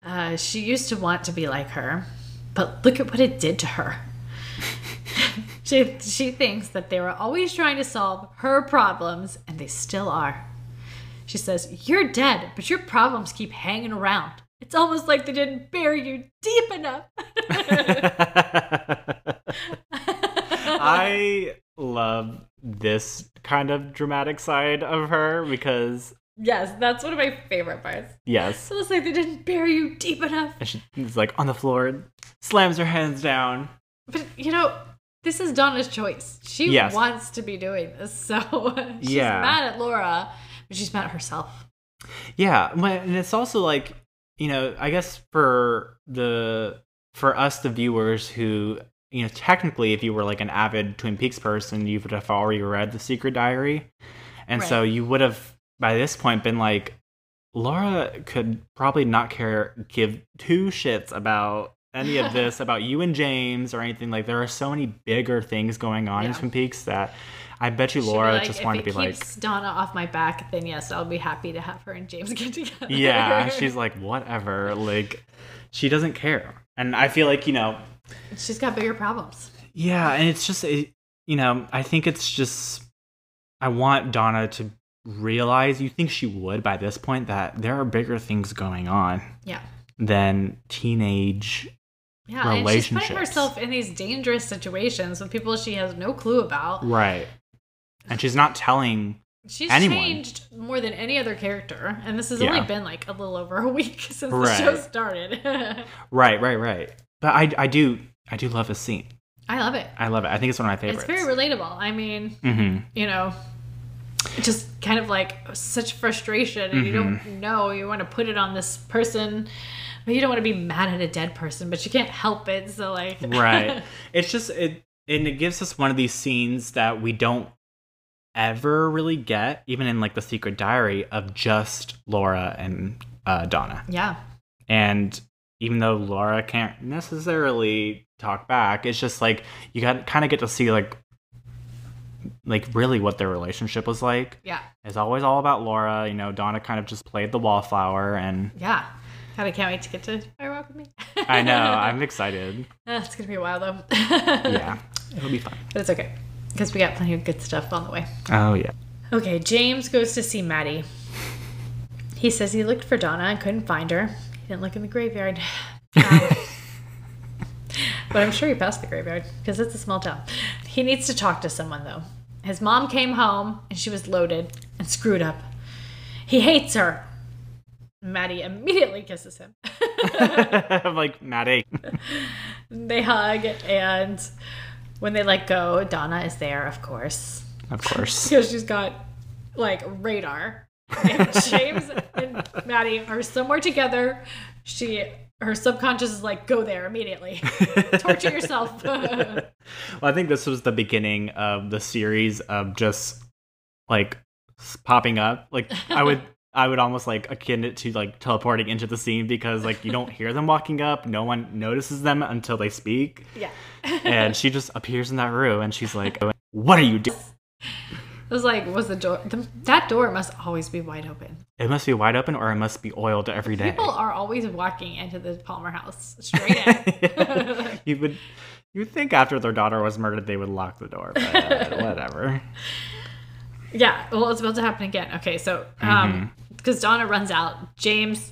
Uh, she used to want to be like her, but look at what it did to her. she, she thinks that they were always trying to solve her problems, and they still are. She says, You're dead, but your problems keep hanging around. It's almost like they didn't bury you deep enough. I love this kind of dramatic side of her because, yes, that's one of my favorite parts. yes, So It's like they didn't bury you deep enough. and she's like on the floor, slams her hands down. But, you know, this is Donna's choice. She Yes. wants to be doing this, so she's Yeah. mad at Laura, but she's mad at herself. Yeah, and it's also like you know, I guess for the for us the viewers who you know technically if you were like an avid Twin Peaks person, you would have already read The Secret Diary, and so you would have by this point been like, Laura could probably not care give two shits about any of this about you and James or anything like there are so many bigger things going on in Yeah. Twin Peaks that I bet you She'd Laura like, just wanted to be like Donna off my back, then yes, I'll be happy to have her and James get together. yeah she's like whatever like she doesn't care and i feel like you know she's got bigger problems. yeah and it's just it, you know i think it's just i want donna to realize you think she would by this point that there are bigger things going on Yeah. than teenage Yeah, and she's putting herself in these dangerous situations with people she has no clue about. right and she's not telling. She's anyone. changed more than any other character, and this has Yeah. only been like a little over a week since the show started. Right, right, right. But I, I do, I do love this scene. I love it. I love it. I think it's one of my favorites. It's very relatable. I mean, hmm you know, just kind of like such frustration, and you Mm-hmm. don't know. You want to put it on this person, but you don't want to be mad at a dead person, but you can't help it. So like, right. It's just it, and it gives us one of these scenes that we don't ever really get, even in like the Secret Diary of just Laura and uh, Donna. yeah, And even though Laura can't necessarily talk back, it's just like you got kind of get to see like like really what their relationship was like. yeah, It's always all about Laura. You know, Donna kind of just played the wallflower, and yeah. God, I can't wait to get to Fire Walk with me. I know I'm excited. Uh, it's gonna be a while though. Yeah, it'll be fun. but it's okay because we got plenty of good stuff on the way. Oh yeah. Okay, James goes to see Maddy. He says he looked for Donna and couldn't find her. He didn't look in the graveyard. Um, but I'm sure he passed the graveyard because it's a small town. He needs to talk to someone though. His mom came home and she was loaded and screwed up. He hates her. Maddy immediately kisses him. I'm like Maddy. they hug and when they let go, Donna is there, of course. Of course. because she's got like radar. If James and Maddy are somewhere together, she her subconscious is like, go there immediately. Torture yourself. well, I think this was the beginning of the series of just like popping up. Like I would I would almost like akin it to like teleporting into the scene because like you don't hear them walking up, no one notices them until they speak. yeah. And she just appears in that room and she's like, "What are you doing?" It was like, was the door the, that door must always be wide open. It must be wide open or it must be oiled every day. People are always walking into the Palmer house straight in. you would you would think after their daughter was murdered they would lock the door, but uh, whatever. yeah, well, it's about to happen again. Okay, so um, because Donna runs out, James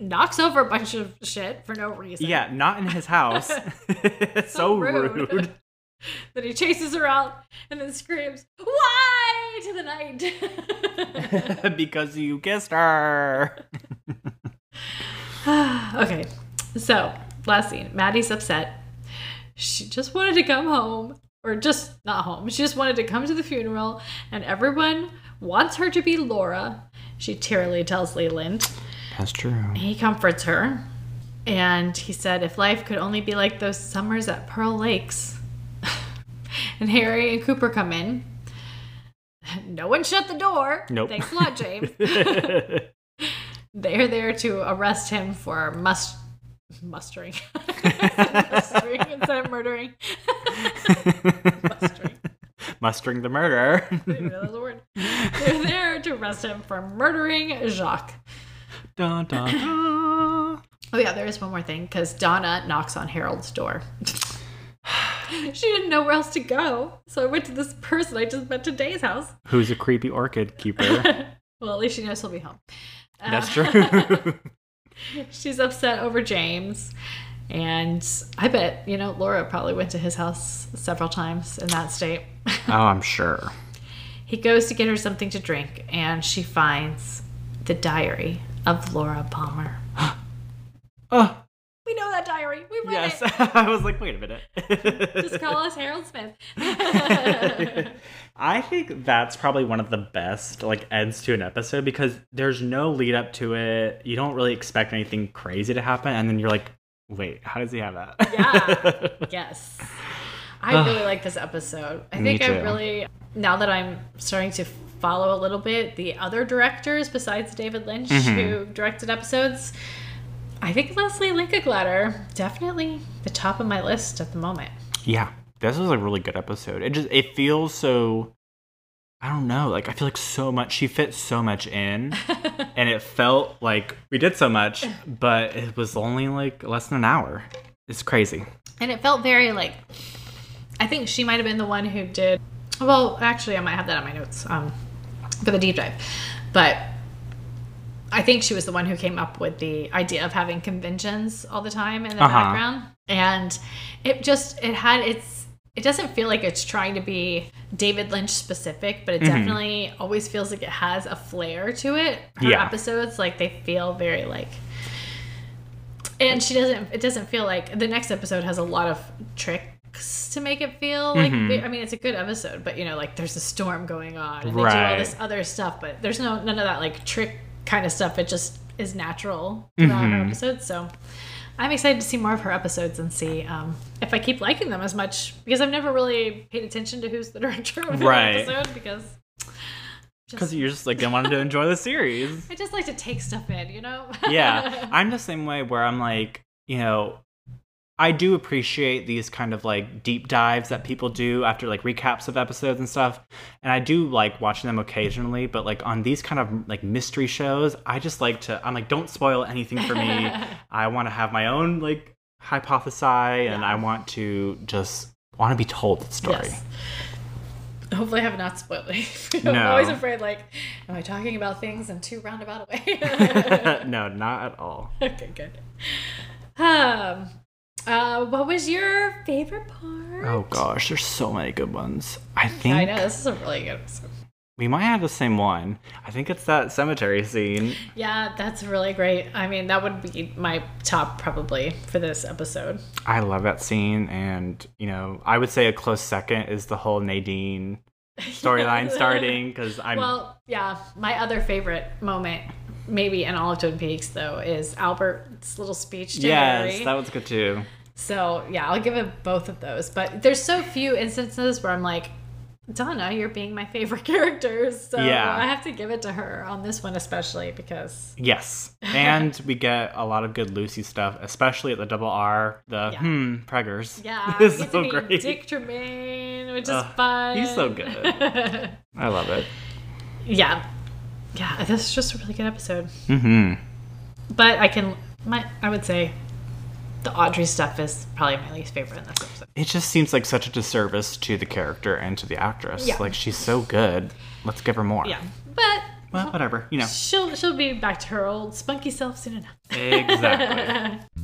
knocks over a bunch of shit for no reason. Yeah, not in his house. It's so, rude. rude. Then he chases her out and then screams, Why to the night? because you kissed her. okay, so last scene. Maddy's upset. She just wanted to come home, or just not home. She just wanted to come to the funeral, and everyone wants her to be Laura. She tearily tells Leland. That's true. He comforts her, and he said, If life could only be like those summers at Pearl Lakes. and Harry and Cooper come in. No one shut the door. Nope. Thanks a lot, James. They're there to arrest him for must mustering. mustering instead of murdering. mustering. Mustering the murder. I didn't know that was a word. They're there to arrest him for murdering Jacques. dun, dun, dun. Oh yeah, there is one more thing because Donna knocks on Harold's door. she didn't know where else to go, so I went to this person I just met today's house. Who's a creepy orchid keeper? Well, at least she knows he'll be home. Uh, That's true. she's upset over James, and I bet you know Laura probably went to his house several times in that state. oh, I'm sure. he goes to get her something to drink, and she finds the diary of Laura Palmer. Oh, We know that diary. We read yes. it. I was like, wait a minute. Just call us Harold Smith. I think that's probably one of the best like ends to an episode because there's no lead up to it. You don't really expect anything crazy to happen, and then you're like, "Wait, how does he have that?" Yeah. yes. I really like this episode. I think I really now that I'm starting to follow a little bit the other directors besides David Lynch Mm-hmm. who directed episodes. I think Lesli Linka Glatter definitely the top of my list at the moment. yeah, this was a really good episode. It just it feels so. I don't know. Like I feel like so much. She fit so much in, and it felt like we did so much, but it was only like less than an hour. It's crazy. And it felt very like I think she might have been the one who did well, actually I might have that on my notes um for the deep dive. But I think she was the one who came up with the idea of having conventions all the time in the Uh-huh. background. And it just it had its it doesn't feel like it's trying to be David Lynch specific, but it Mm-hmm. definitely always feels like it has a flair to it. Her Yeah. episodes, like they feel very like and she doesn't it doesn't feel like the next episode has a lot of tricks to make it feel like Mm-hmm. I mean it's a good episode, but you know, like there's a storm going on and they do all Right. this other stuff, but there's no none of that like trick kind of stuff. It just is natural throughout her Mhm. episodes. So I'm excited to see more of her episodes and see um, if I keep liking them as much because I've never really paid attention to who's the director of Right. the episode because Because you're just like, I wanted to enjoy the series. I just like to take stuff in, you know? yeah, I'm the same way where I'm like, you know, I do appreciate these kind of like deep dives that people do after like recaps of episodes and stuff. And I do like watching them occasionally, but like on these kind of like mystery shows, I just like to, I'm like, don't spoil anything for me. I want to have my own like hypothesize and I want to just want to be told the story. Yes. Hopefully, I have not spoiled it. No. I'm always afraid, like, am I talking about things in too roundabout a way? no, not at all. okay, good. Um, uh, what was your favorite part? Oh gosh, there's so many good ones. I think I know this is a really good episode. we might have the same one. I think it's that cemetery scene. Yeah, that's really great. I mean, that would be my top probably for this episode. I love that scene, and you know, I would say a close second is the whole Nadine storyline starting because I'm Well, yeah, my other favorite moment, maybe in all of Twin Peaks, though, is Albert's little speech to yes, Harry. that was good too. So yeah, I'll give it both of those. But there's so few instances where I'm like, Donna, you're being my favorite characters. So Yeah. I have to give it to her on this one especially because Yes, and we get a lot of good Lucy stuff, especially at the double R. The Yeah. hmm preggers. yeah, we is so great. Dick Tremayne, which is fun. he's so good. I love it. yeah, yeah, this is just a really good episode. hmm But I can, my I would say, the Audrey stuff is probably my least favorite in this episode. It just seems like such a disservice to the character and to the actress. Yeah. Like she's so good. Let's give her more. Yeah, but Well, whatever. You know. she'll she'll be back to her old spunky self soon enough. Exactly.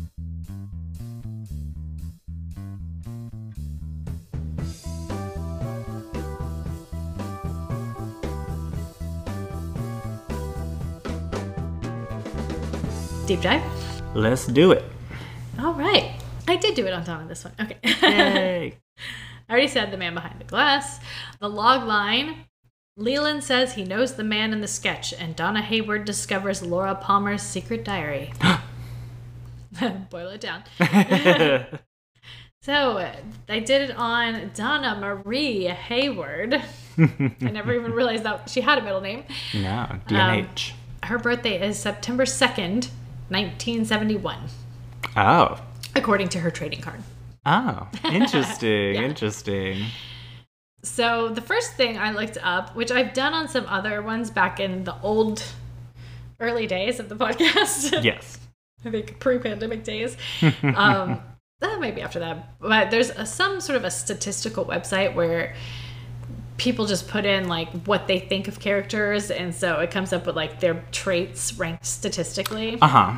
Deep dive. Let's do it. All right. I did do it on time on this one. Okay. Yay. I already said the man behind the glass. The log line. Leland says he knows the man in the sketch, and Donna Hayward discovers Laura Palmer's secret diary. Boil it down. So I did it on Donna Marie Hayward. I never even realized that she had a middle name. no, um, DNH. Her birthday is September 2nd, 1971, oh. according to her trading card. Oh. Interesting. Yeah. Interesting. So the first thing I looked up, which I've done on some other ones back in the old early days of the podcast. Yes. I think pre-pandemic days. Um, that might be after that, but there's a, some sort of a statistical website where people just put in like what they think of characters, and so it comes up with like their traits ranked statistically. Uh huh.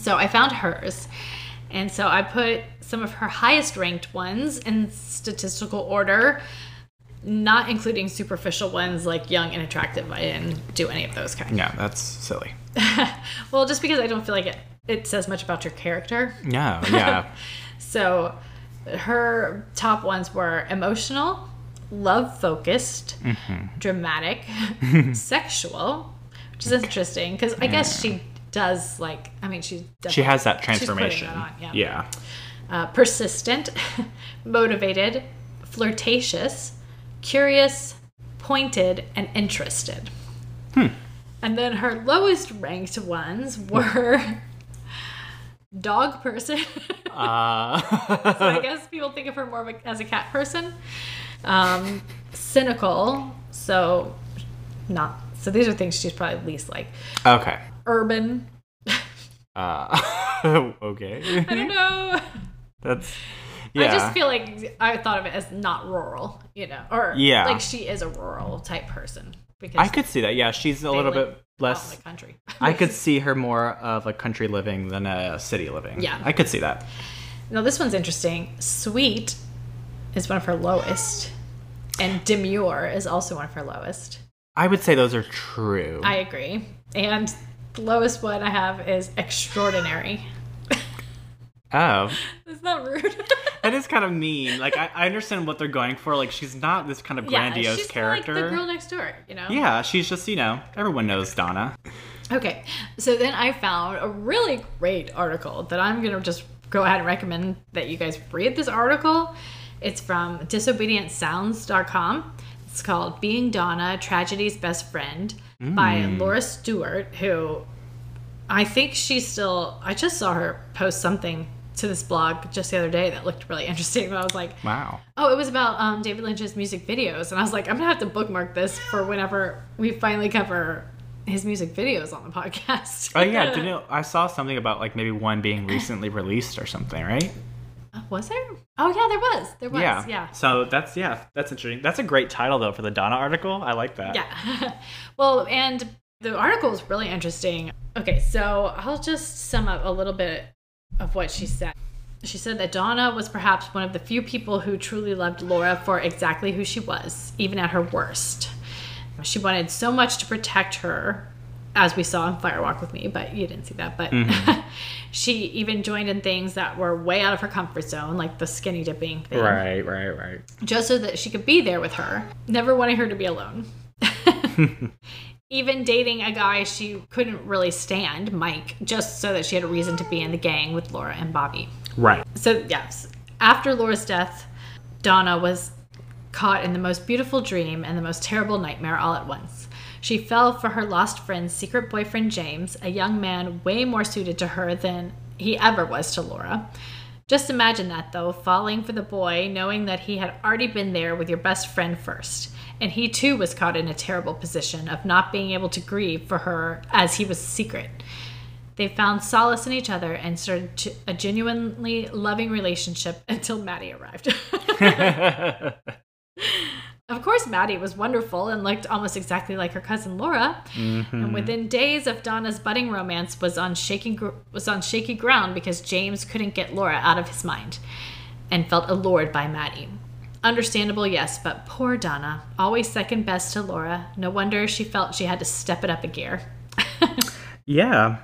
So I found hers. And so I put some of her highest ranked ones in statistical order, not including superficial ones like young and attractive. I didn't do any of those kind. yeah that's silly. well, just because I don't feel like it, it says much about your character. No, yeah. So her top ones were emotional, love focused, dramatic, sexual, which is interesting because I guess she does like, I mean, she's she has that transformation. that yeah. yeah. uh, persistent, motivated, flirtatious, curious, pointed, and interested. And then her lowest ranked ones were dog person. Uh, so I guess people think of her more of a, as a cat person. Um, cynical, so not. So these are things she's probably least like. okay. Urban. Uh, okay. I don't know. That's yeah. I just feel like I thought of it as not rural, you know, or Yeah. like she is a rural type person because I could see that. Yeah, she's a little bit less. country. I could see her more of a country living than a city living. Yeah. I could see that. Now this one's interesting. Sweet, is one of her lowest, and demure is also one of her lowest. I would say those are true. I agree. And the lowest one I have is extraordinary. oh, It's not rude. that is kind of mean. Like I, I understand what they're going for. Like she's not this kind of grandiose she's character. like the girl next door, you know? yeah, she's just you know everyone knows Donna. Okay, so then I found a really great article that I'm gonna just go ahead and recommend that you guys read this article. It's from disobedientsounds.com. It's called Being Donna, Tragedy's Best Friend by Laura Stewart, who I think she's still, I just saw her post something to this blog just the other day that looked really interesting. I was like, Wow. Oh, it was about um, David Lynch's music videos, and I was like, I'm gonna have to bookmark this for whenever we finally cover his music videos on the podcast. Oh yeah, didn't it, I saw something about like maybe one being recently released or something, right? Was there? Oh yeah, there was. There was. yeah. Yeah. So that's yeah, that's interesting. That's a great title though for the Donna article. I like that. Yeah. well, and the article is really interesting. Okay, so I'll just sum up a little bit of what she said. She said that Donna was perhaps one of the few people who truly loved Laura for exactly who she was, even at her worst. She wanted so much to protect her, as we saw in Fire Walk with Me, but you didn't see that. But mm-hmm. she even joined in things that were way out of her comfort zone, like the skinny dipping thing Right, right, right. just so that she could be there with her, never wanting her to be alone. Even dating a guy she couldn't really stand, Mike, just so that she had a reason to be in the gang with Laura and Bobby. Right. So, yes, after Laura's death, Donna was caught in the most beautiful dream and the most terrible nightmare all at once. She fell for her lost friend's secret boyfriend, James, a young man way more suited to her than he ever was to Laura. Just imagine that, though, falling for the boy, knowing that he had already been there with your best friend first. And he too was caught in a terrible position of not being able to grieve for her as he was secret. They found solace in each other and started a genuinely loving relationship until Maddy arrived. of course, Maddy was wonderful and looked almost exactly like her cousin Laura. And mm-hmm. within days of Donna's budding romance was on shaky gr- was on shaky ground because James couldn't get Laura out of his mind and felt allured by Maddy. Understandable, yes, but poor Donna, always second best to Laura. No wonder she felt she had to step it up a gear. yeah.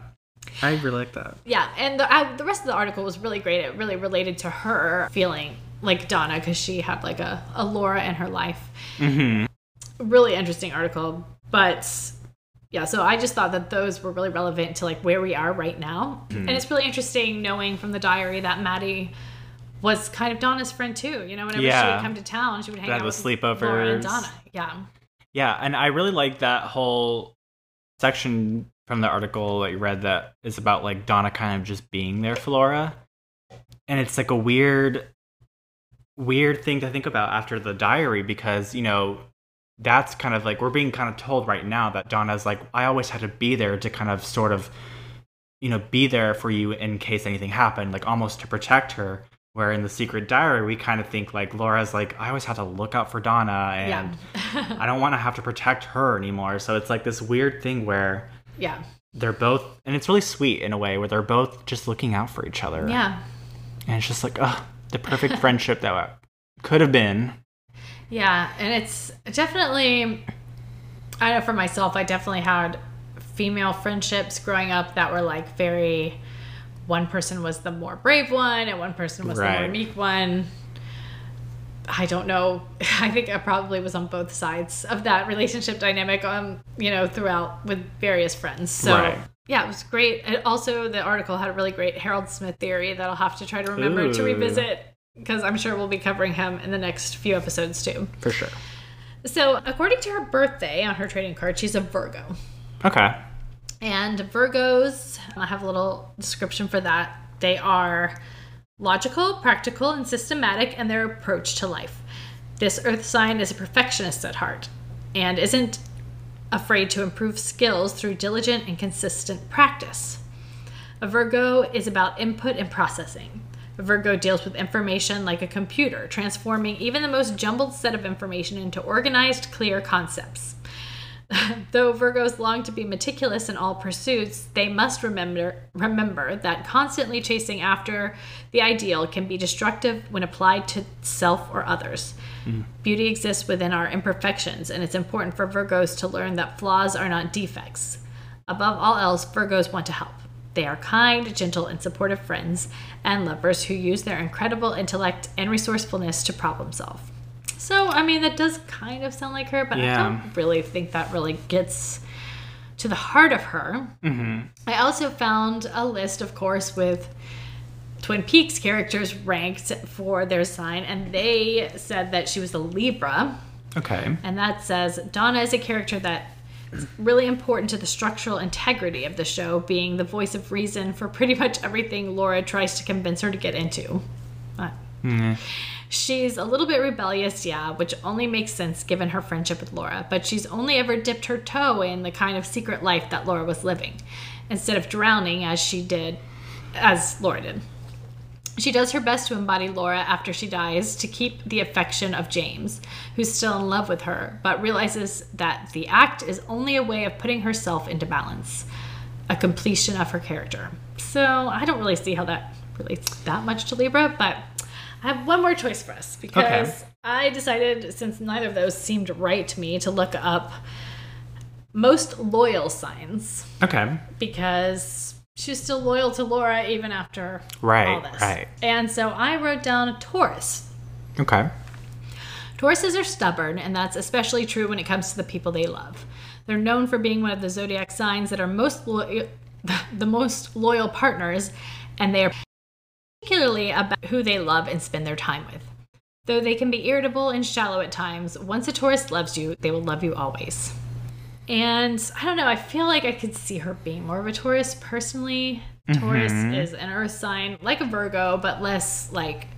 I really like that. Yeah, and the, I, the rest of the article was really great. It really related to her feeling like Donna because she had like a, a Laura in her life. Mm-hmm. Really interesting article, but yeah. So I just thought that those were really relevant to like where we are right now, and it's really interesting knowing from the diary that Maddy was kind of Donna's friend too. You know, whenever she would come to town, she would hang Had out with Laura and. Donna. Yeah, Yeah, and I really like that whole section from the article that you read that is about like Donna kind of just being there for Laura. And it's like a weird weird thing to think about after the diary because, you know, that's kind of like we're being kind of told right now that Donna's like I always had to be there to kind of sort of you know, be there for you in case anything happened, like almost to protect her. Where in the secret diary, we kind of think like Laura's like, I always had to look out for Donna and yeah, I don't want to have to protect her anymore. So it's like this weird thing where yeah, they're both, and it's really sweet in a way where they're both just looking out for each other. yeah. And it's just like, oh, the perfect friendship that could have been. Yeah, and it's definitely I know for myself, I definitely had female friendships growing up that were like very one person was the more brave one and one person was the more meek one. I don't know. I think I probably was on both sides of that relationship dynamic um, you know, throughout with various friends. So Right. yeah, it was great. And also the article had a really great Harold Smith theory that I'll have to try to remember to revisit because I'm sure we'll be covering him in the next few episodes too. For sure. So, according to her birthday on her trading card, she's a Virgo. Okay. And Virgos, I have a little description for that. They are logical, practical, and systematic in their approach to life. This earth sign is a perfectionist at heart and isn't afraid to improve skills through diligent and consistent practice. A Virgo is about input and processing. A Virgo deals with information like a computer, transforming even the most jumbled set of information into organized, clear concepts. Though Virgos long to be meticulous in all pursuits, they must remember remember that constantly chasing after the ideal can be destructive when applied to self or others. Hmm. Beauty exists within our imperfections, and it's important for Virgos to learn that flaws are not defects. Above all else, Virgos want to help. They are kind, gentle, and supportive friends and lovers who use their incredible intellect and resourcefulness to problem solve. So, I mean, that does kind of sound like her, but Yeah. I don't really think that really gets to the heart of her. Mm-hmm. I also found a list, of course, with Twin Peaks characters ranked for their sign, and they said that she was a Libra. Okay. And that says Donna is a character that is really important to the structural integrity of the show, being the voice of reason for pretty much everything Laura tries to convince her to get into. Uh, She's a little bit rebellious, yeah, which only makes sense given her friendship with Laura, but she's only ever dipped her toe in the kind of secret life that Laura was living, instead of drowning as she did, as Laura did. She does her best to embody Laura after she dies to keep the affection of James, who's still in love with her, but realizes that the act is only a way of putting herself into balance, a completion of her character. So I don't really see how that relates that much to Libra, but I have one more choice for us because Okay. I decided, since neither of those seemed right to me, to look up most loyal signs Okay. because she's still loyal to Laura even after Right, all this. right. And so I wrote down a Taurus. Okay. Tauruses are stubborn, and that's especially true when it comes to the people they love. They're known for being one of the zodiac signs that are most loyal, the most loyal partners, and they are particularly about who they love and spend their time with. Though they can be irritable and shallow at times, once a Taurus loves you, they will love you always. And I don't know, I feel like I could see her being more of a Taurus personally. Mm-hmm. Taurus is an earth sign, like a Virgo, but less like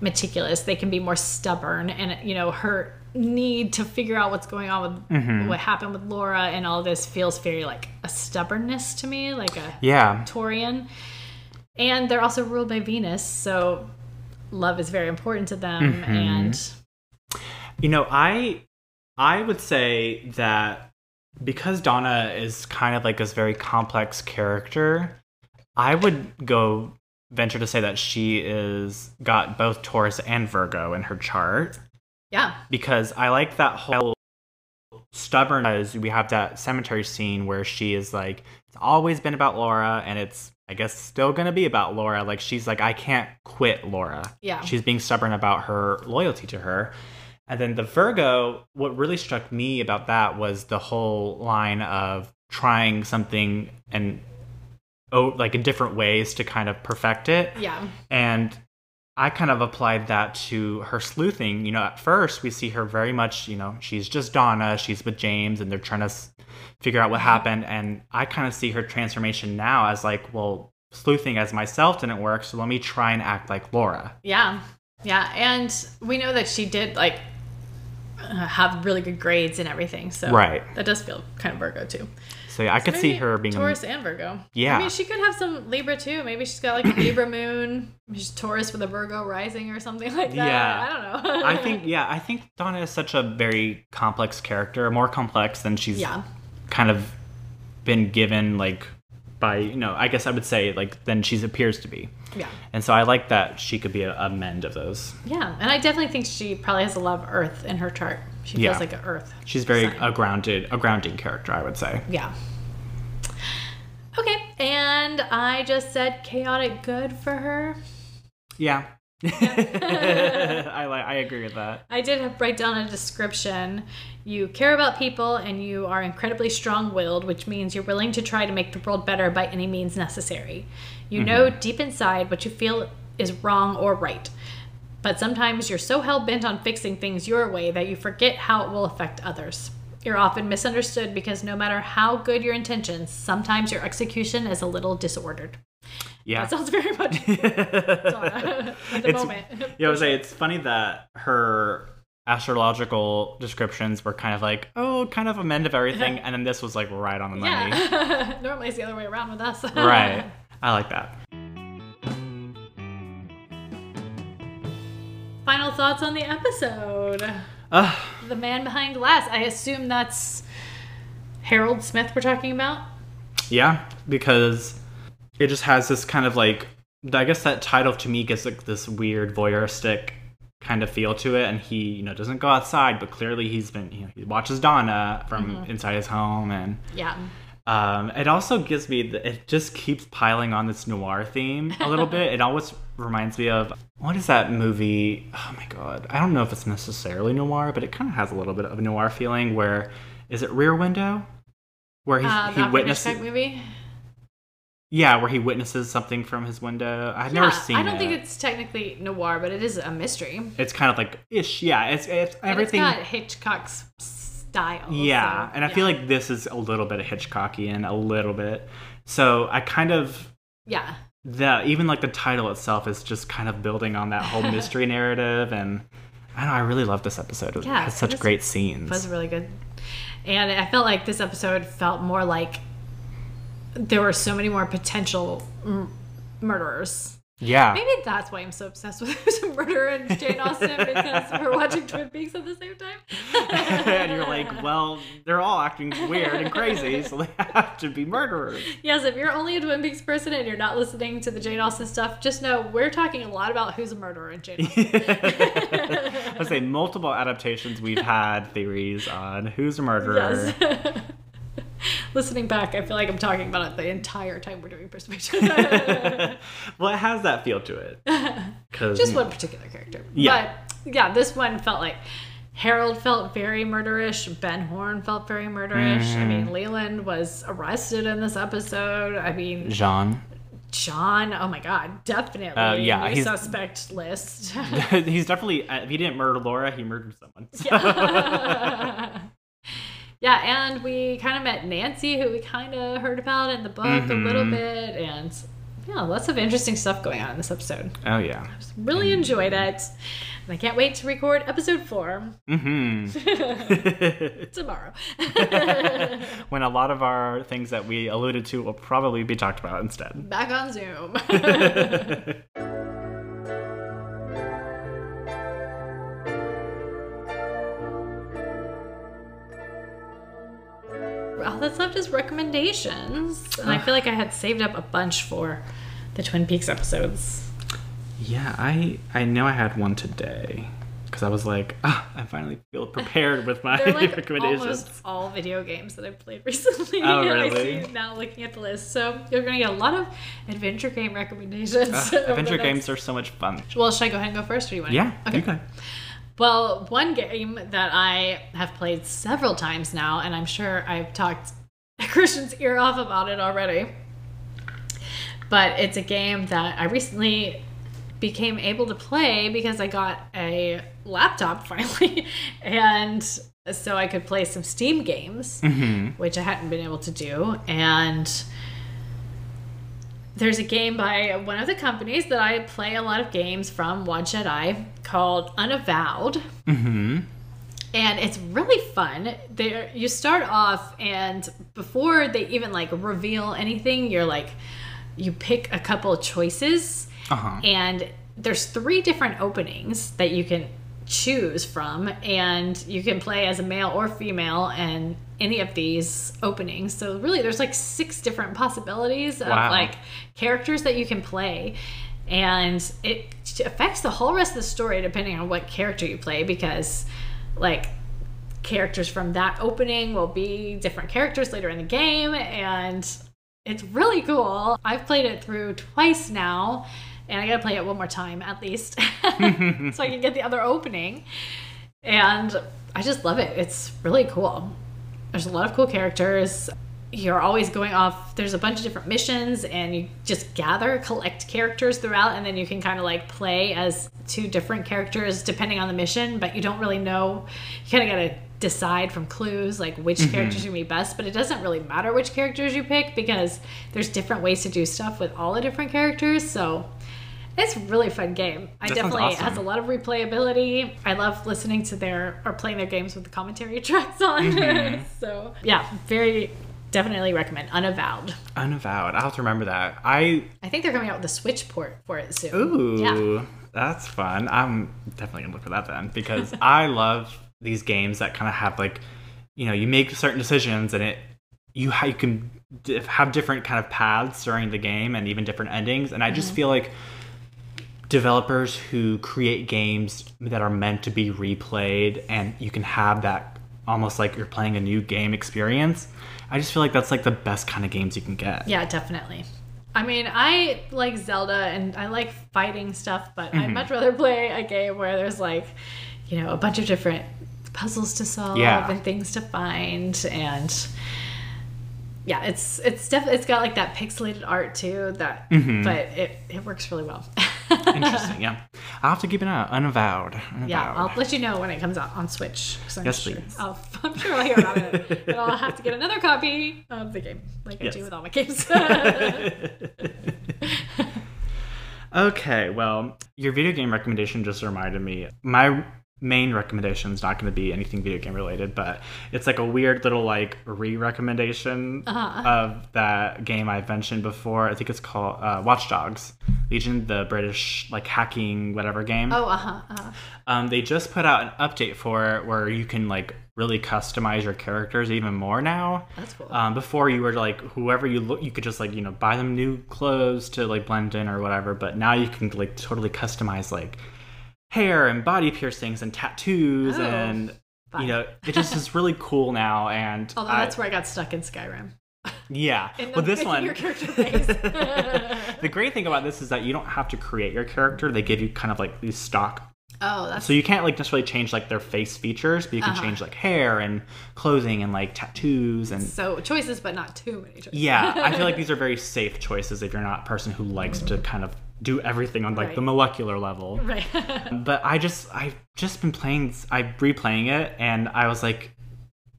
meticulous. They can be more stubborn, and you know, her need to figure out what's going on with mm-hmm. what happened with Laura and all this feels very like a stubbornness to me, like a Yeah. Taurian. And they're also ruled by Venus, so love is very important to them. Mm-hmm. And You know, I I would say that because Donna is kind of like this very complex character, I would go venture to say that she is got both Taurus and Virgo in her chart yeah, because I like that whole stubborn as we have that cemetery scene where she is like it's always been about Laura and it's I guess still gonna be about Laura. Like she's like I can't quit Laura. Yeah. She's being stubborn about her loyalty to her. And then the Virgo, what really struck me about that was the whole line of trying something and oh like in different ways to kind of perfect it. yeah, And I kind of applied that to her sleuthing. You know, at first we see her very much, you know, she's just Donna, she's with James, and they're trying to s- figure out what happened. And I kind of see her transformation now as like, well, sleuthing as myself didn't work, so let me try and act like Laura. yeah, yeah. And we know that she did like uh, have really good grades and everything. So Right. that does feel kind of Virgo too. So yeah, I could see her being. Taurus and Virgo. Yeah. I mean, she could have some Libra too. Maybe she's got like a Libra moon. She's Taurus with a Virgo rising or something like that. Yeah. I don't know. I think, yeah, I think Donna is such a very complex character, more complex than she's Yeah. kind of been given, like, by, you know, I guess I would say, like, than she appears to be. Yeah. And so I like that she could be a, a mend of those. Yeah. And I definitely think she probably has a lot of Earth in her chart. She feels Yeah. like an Earth. She's very sign. a grounded, a grounding character, I would say. Yeah. Okay. And I just said chaotic good for her. Yeah. I like. I agree with that. I did have write down a description. You care about people and you are incredibly strong willed, which means you're willing to try to make the world better by any means necessary. You know mm-hmm. deep inside what you feel is wrong or right. But sometimes you're so hell bent on fixing things your way that you forget how it will affect others. You're often misunderstood because no matter how good your intentions, sometimes your execution is a little disordered. Yeah. That sounds very much Donna at the It's- moment. Yeah, I would say it's funny that her astrological descriptions were kind of like, oh, kind of a mend of everything, and then this was like right on the money. Yeah. Normally it's the other way around with us. right. I like that. Final thoughts on the episode. Uh, The man behind glass. I assume that's Harold Smith we're talking about. Yeah, because it just has this kind of like I guess that title to me gives like this weird voyeuristic kind of feel to it and he you know doesn't go outside but clearly he's been you know he watches Donna from inside his home and Yeah. Um, it also gives me the, it just keeps piling on this noir theme a little bit. It always reminds me of what is that movie? Oh my god, I don't know if it's necessarily noir, but it kind of has a little bit of a noir feeling. Where is it? Rear Window, where he Uh, he witnesses movie. yeah, where he witnesses something from his window. I've never Yeah, seen. I don't it. think it's technically noir, but it is a mystery. It's kind of like ish. Yeah, it's, it's And everything. It's got Hitchcock's style. Yeah, so, and I feel like this is a little bit of Hitchcockian, a little bit. So I kind of yeah, the even like the title itself is just kind of building on that whole mystery narrative and I don't know, I really love this episode. It Yeah, has such great scenes. It was really good. And I felt like this episode felt more like there were so many more potential m- murderers. Yeah. Maybe that's why I'm so obsessed with who's a murderer and Jane Austen because we're watching Twin Peaks at the same time. and you're like, well, they're all acting weird and crazy, so they have to be murderers. yes, if you're only a Twin Peaks person and you're not listening to the Jane Austen stuff, just know we're talking a lot about who's a murderer in Jane Austen. I say multiple adaptations we've had theories on who's a murderer. Yes. Listening back, I feel like I'm talking about it the entire time we're doing persuasion. well, it has that feel to it. Just one particular character. Yeah. But yeah, this one felt like Harold felt very murderish. Ben Horne felt very murderish. I Mm-hmm. mean, Leland was arrested in this episode. I mean, Jean. John, oh my God, definitely Uh, yeah, he's- suspect list. He's definitely if he didn't murder Laura, he murdered someone. So- yeah. Yeah, and we kind of met Nancy, who we kind of heard about in the book a little Mhm. bit, and yeah, lots of interesting stuff going on in this episode. Oh yeah. Really enjoyed it, and I can't wait to record episode four Mm-hmm. tomorrow. when a lot of our things that we alluded to will probably be talked about instead. Back on Zoom. All that's left is recommendations. And I feel like I had saved up a bunch for the Twin Peaks episodes. yeah, I I know I had one today because I was like, ah, I finally feel prepared with my They're like recommendations. almost all video games that I've played recently. Oh, I really? see now looking at the list. So you're going to get a lot of adventure game recommendations. The adventure next- games are so much fun. Well, should I go ahead and go first, or do you want? To? Yeah, Okay. you can. Well, one game that I have played several times now, and I'm sure I've talked Christian's ear off about it already. But it's a game that I recently became able to play because I got a laptop finally, and so I could play some Steam games, Mm-hmm. which I hadn't been able to do. And there's a game by one of the companies that I play a lot of games from, Wadjet Eye, called Unavowed. Mm-hmm. And it's really fun. There you start off and before they even like reveal anything, you're like you pick a couple of choices Uh-huh. and there's three different openings that you can choose from and you can play as a male or female and any of these openings so really there's like six different possibilities of Wow. like characters that you can play and it affects the whole rest of the story depending on what character you play because like characters from that opening will be different characters later in the game and it's really cool i've played it through twice now and i gotta play it one more time at least so i can get the other opening. And i just love it. It's really cool. There's a lot of cool characters. You're always going off there's a bunch of different missions and you just gather collect characters throughout and then you can kind of like play as two different characters depending on the mission but you don't really know you kind of got to decide from clues like which mm-hmm. characters are gonna be best but it doesn't really matter which characters you pick because there's different ways to do stuff with all the different characters so it's a really fun game. I That definitely awesome. has a lot of replayability. I love listening to their or playing their games with the commentary tracks on. Mm-hmm. so yeah, very definitely recommend Unavowed. Unavowed. I'll have to remember that. I I think they're coming out with a Switch port for it soon. Ooh, Yeah. that's fun. I'm definitely gonna look for that then because I love these games that kind of have like, you know, you make certain decisions and it you, ha- you can d- have different kind of paths during the game and even different endings. And I just feel like developers who create games that are meant to be replayed and you can have that almost like you're playing a new game experience. I just feel like that's like the best kind of games you can get. Yeah, definitely. I mean, I like Zelda and I like fighting stuff, but Mm-hmm. I'd much rather play a game where there's like, you know, a bunch of different puzzles to solve Yeah. and things to find and yeah, it's it's def- it's got like that pixelated art too that Mm-hmm. but it it works really well. Interesting, yeah. I'll have to keep an eye. Unavowed. Unavowed. Yeah, I'll let you know when it comes out on Switch. I'm Yes, sure, please. I'll, I'm sure I'll hear about it. But I'll have to get another copy of the game, like I do with all my games. Okay, well, your video game recommendation just reminded me. My main recommendation is not going to be anything video game related, but it's like a weird little like re-recommendation Uh-huh. of that game I've mentioned before. I think it's called uh, Watch Dogs Legion, the British like hacking whatever game. oh, uh huh. Uh-huh. Um, they just put out an update for it where you can like really customize your characters even more now. That's cool. Um, before you were like whoever you look, you could just like you know buy them new clothes to like blend in or whatever. But now you can like totally customize like hair and body piercings and tattoos Oh, and fun. you know it just is really cool now. And Although I- that's where I got stuck in Skyrim. yeah, In well this one. your character face. the great thing about this is that you don't have to create your character. They give you kind of like these stock Oh, that's so you can't like necessarily change like their face features, but you can Uh-huh. change like hair and clothing and like tattoos and so choices, but not too many choices. yeah. I feel like these are very safe choices if you're not a person who likes to kind of do everything on like Right. the molecular level. right. But I just I've just been playing I replaying it and I was like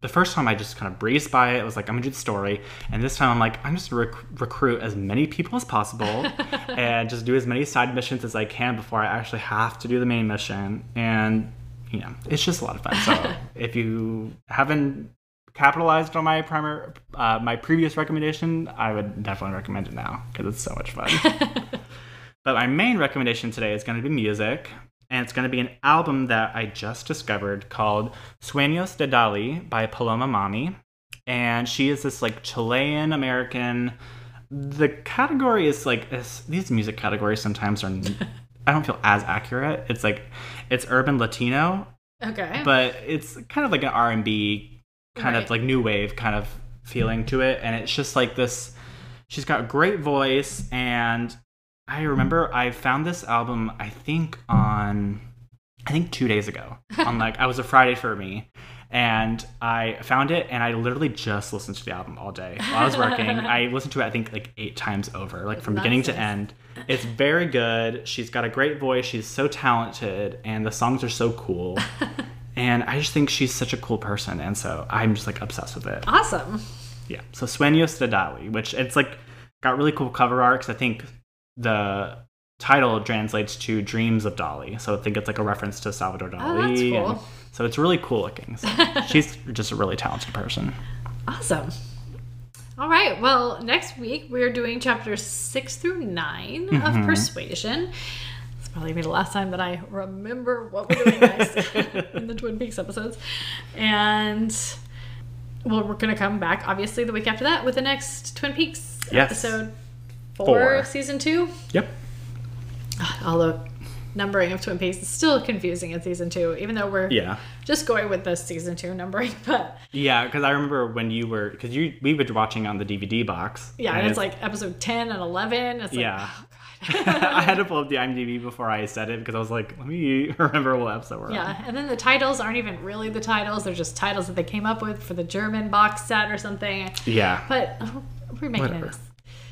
the first time I just kind of breezed by it. It was like I'm gonna do the story, and this time I'm like I'm just gonna rec- recruit as many people as possible, and just do as many side missions as I can before I actually have to do the main mission. And you know, it's just a lot of fun. So if you haven't capitalized on my primer, uh, my previous recommendation, I would definitely recommend it now because it's so much fun. But my main recommendation today is going to be music, and it's going to be an album that I just discovered called Sueños de Dali by Paloma Mami. And she is this like Chilean American. The category is like these music categories sometimes are. I don't feel as accurate. It's like it's urban Latino, okay. but it's kind of like an R and B kind Right. of like new wave kind of feeling to it, and it's just like this. She's got a great voice, and I remember I found this album. I think on, I think two days ago. on like I was a Friday for me, and I found it, and I literally just listened to the album all day while I was working. I listened to it I think like eight times over, like from beginning to end. It's very good. She's got a great voice. She's so talented, and the songs are so cool. And I just think she's such a cool person, and so I'm just like obsessed with it. awesome. Yeah. So Sueños de Dali, which it's like got really cool cover art 'cause I think the title translates to Dreams of Dali. So I think it's like a reference to Salvador Dali. Oh, cool. so it's really cool looking. So she's just a really talented person. Awesome. All right. Well, next week we're doing chapters six through 9 Mm-hmm. of Persuasion. It's probably be the last time that I remember what we're doing next in the Twin Peaks episodes. And well, we're gonna come back obviously the week after that with the next Twin Peaks Yes. episode four, Four. season two. Yep. Ah, Although numbering of Twin Peaks is still confusing in season two, even though we're Yeah. just going with the season two numbering. But Yeah, because I remember when you were because you we were watching on the DVD box. yeah, and it's like episode ten and eleven. It's like Yeah. oh, I had to pull up the IMDb before I said it because I was like, let me remember what episode we're on. Yeah, and then the titles aren't even really the titles; they're just titles that they came up with for the German box set or something. Yeah. But oh, we're making Whatever. it.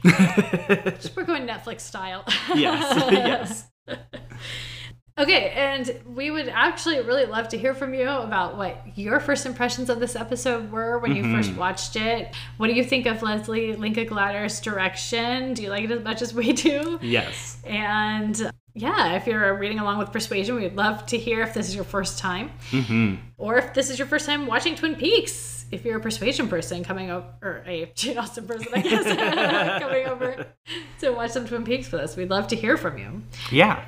We're going Netflix style. yes. yes. Okay, and we would actually really love to hear from you about what your first impressions of this episode were when you first watched it. What do you think of Lesli Linka Glatter's direction? Do you like it as much as we do? Yes. And yeah, if you're reading along with Persuasion, we'd love to hear if this is your first time, hmm or if this is your first time watching Twin Peaks. If you're a Persuasion person coming over, or a Jane Austen person, I guess, coming over to watch some Twin Peaks with us, we'd love to hear from you. Yeah.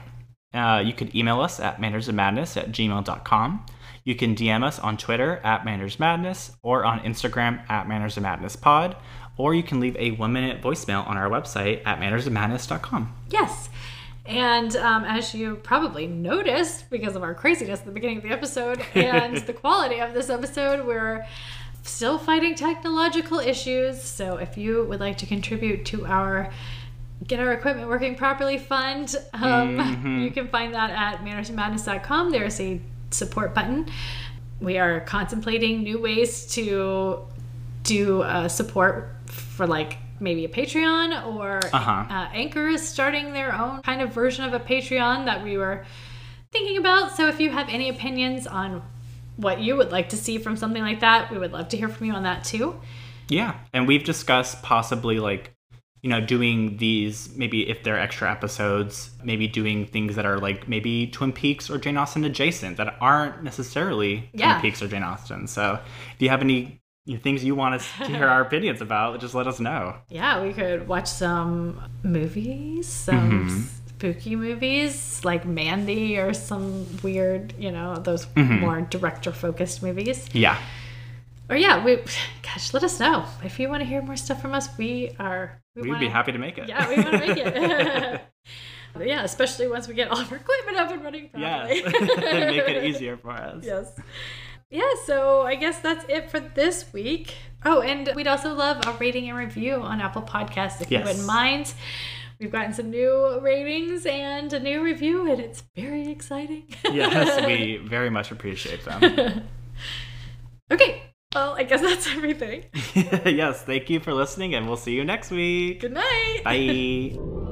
Uh, you could email us at mannersofmadness at gmail.com. You can DM us on Twitter at Manners Madness or on Instagram at Manners of Madness Pod, or you can leave a one minute voicemail on our website at mannersofmadness.com. Yes. And um, as you probably noticed because of our craziness at the beginning of the episode and the quality of this episode, we're still fighting technological issues. So if you would like to contribute to our Get Our Equipment Working Properly fund, um, Mhm. you can find that at mannersofmadness.com. There's a support button. We are contemplating new ways to do uh, support for like maybe a Patreon or Uh-huh. uh, Anchor is starting their own kind of version of a Patreon that we were thinking about. So if you have any opinions on what you would like to see from something like that, we would love to hear from you on that too. Yeah, and we've discussed possibly like, you know, doing these maybe if they're extra episodes, maybe doing things that are like maybe Twin Peaks or Jane Austen adjacent that aren't necessarily Yeah. Twin Peaks or Jane Austen. So if you have any things you want us to hear our opinions about, just let us know. Yeah, we could watch some movies, some Mhm. Spooky movies like Mandy or some weird, you know, those Mhm. more director focused movies. Yeah. Or yeah, we gosh, let us know if you want to hear more stuff from us. We are we We'd wanna, be happy to make it. Yeah, we want to make it. yeah, especially once we get all of our equipment up and running properly. Yes. make it easier for us. Yes. Yeah, so I guess that's it for this week. Oh, and we'd also love a rating and review on Apple Podcasts if you wouldn't mind. We've gotten some new ratings and a new review, and it's very exciting. yes, we very much appreciate them. okay, well, I guess that's everything. yes, thank you for listening and we'll see you next week. Good night. Bye.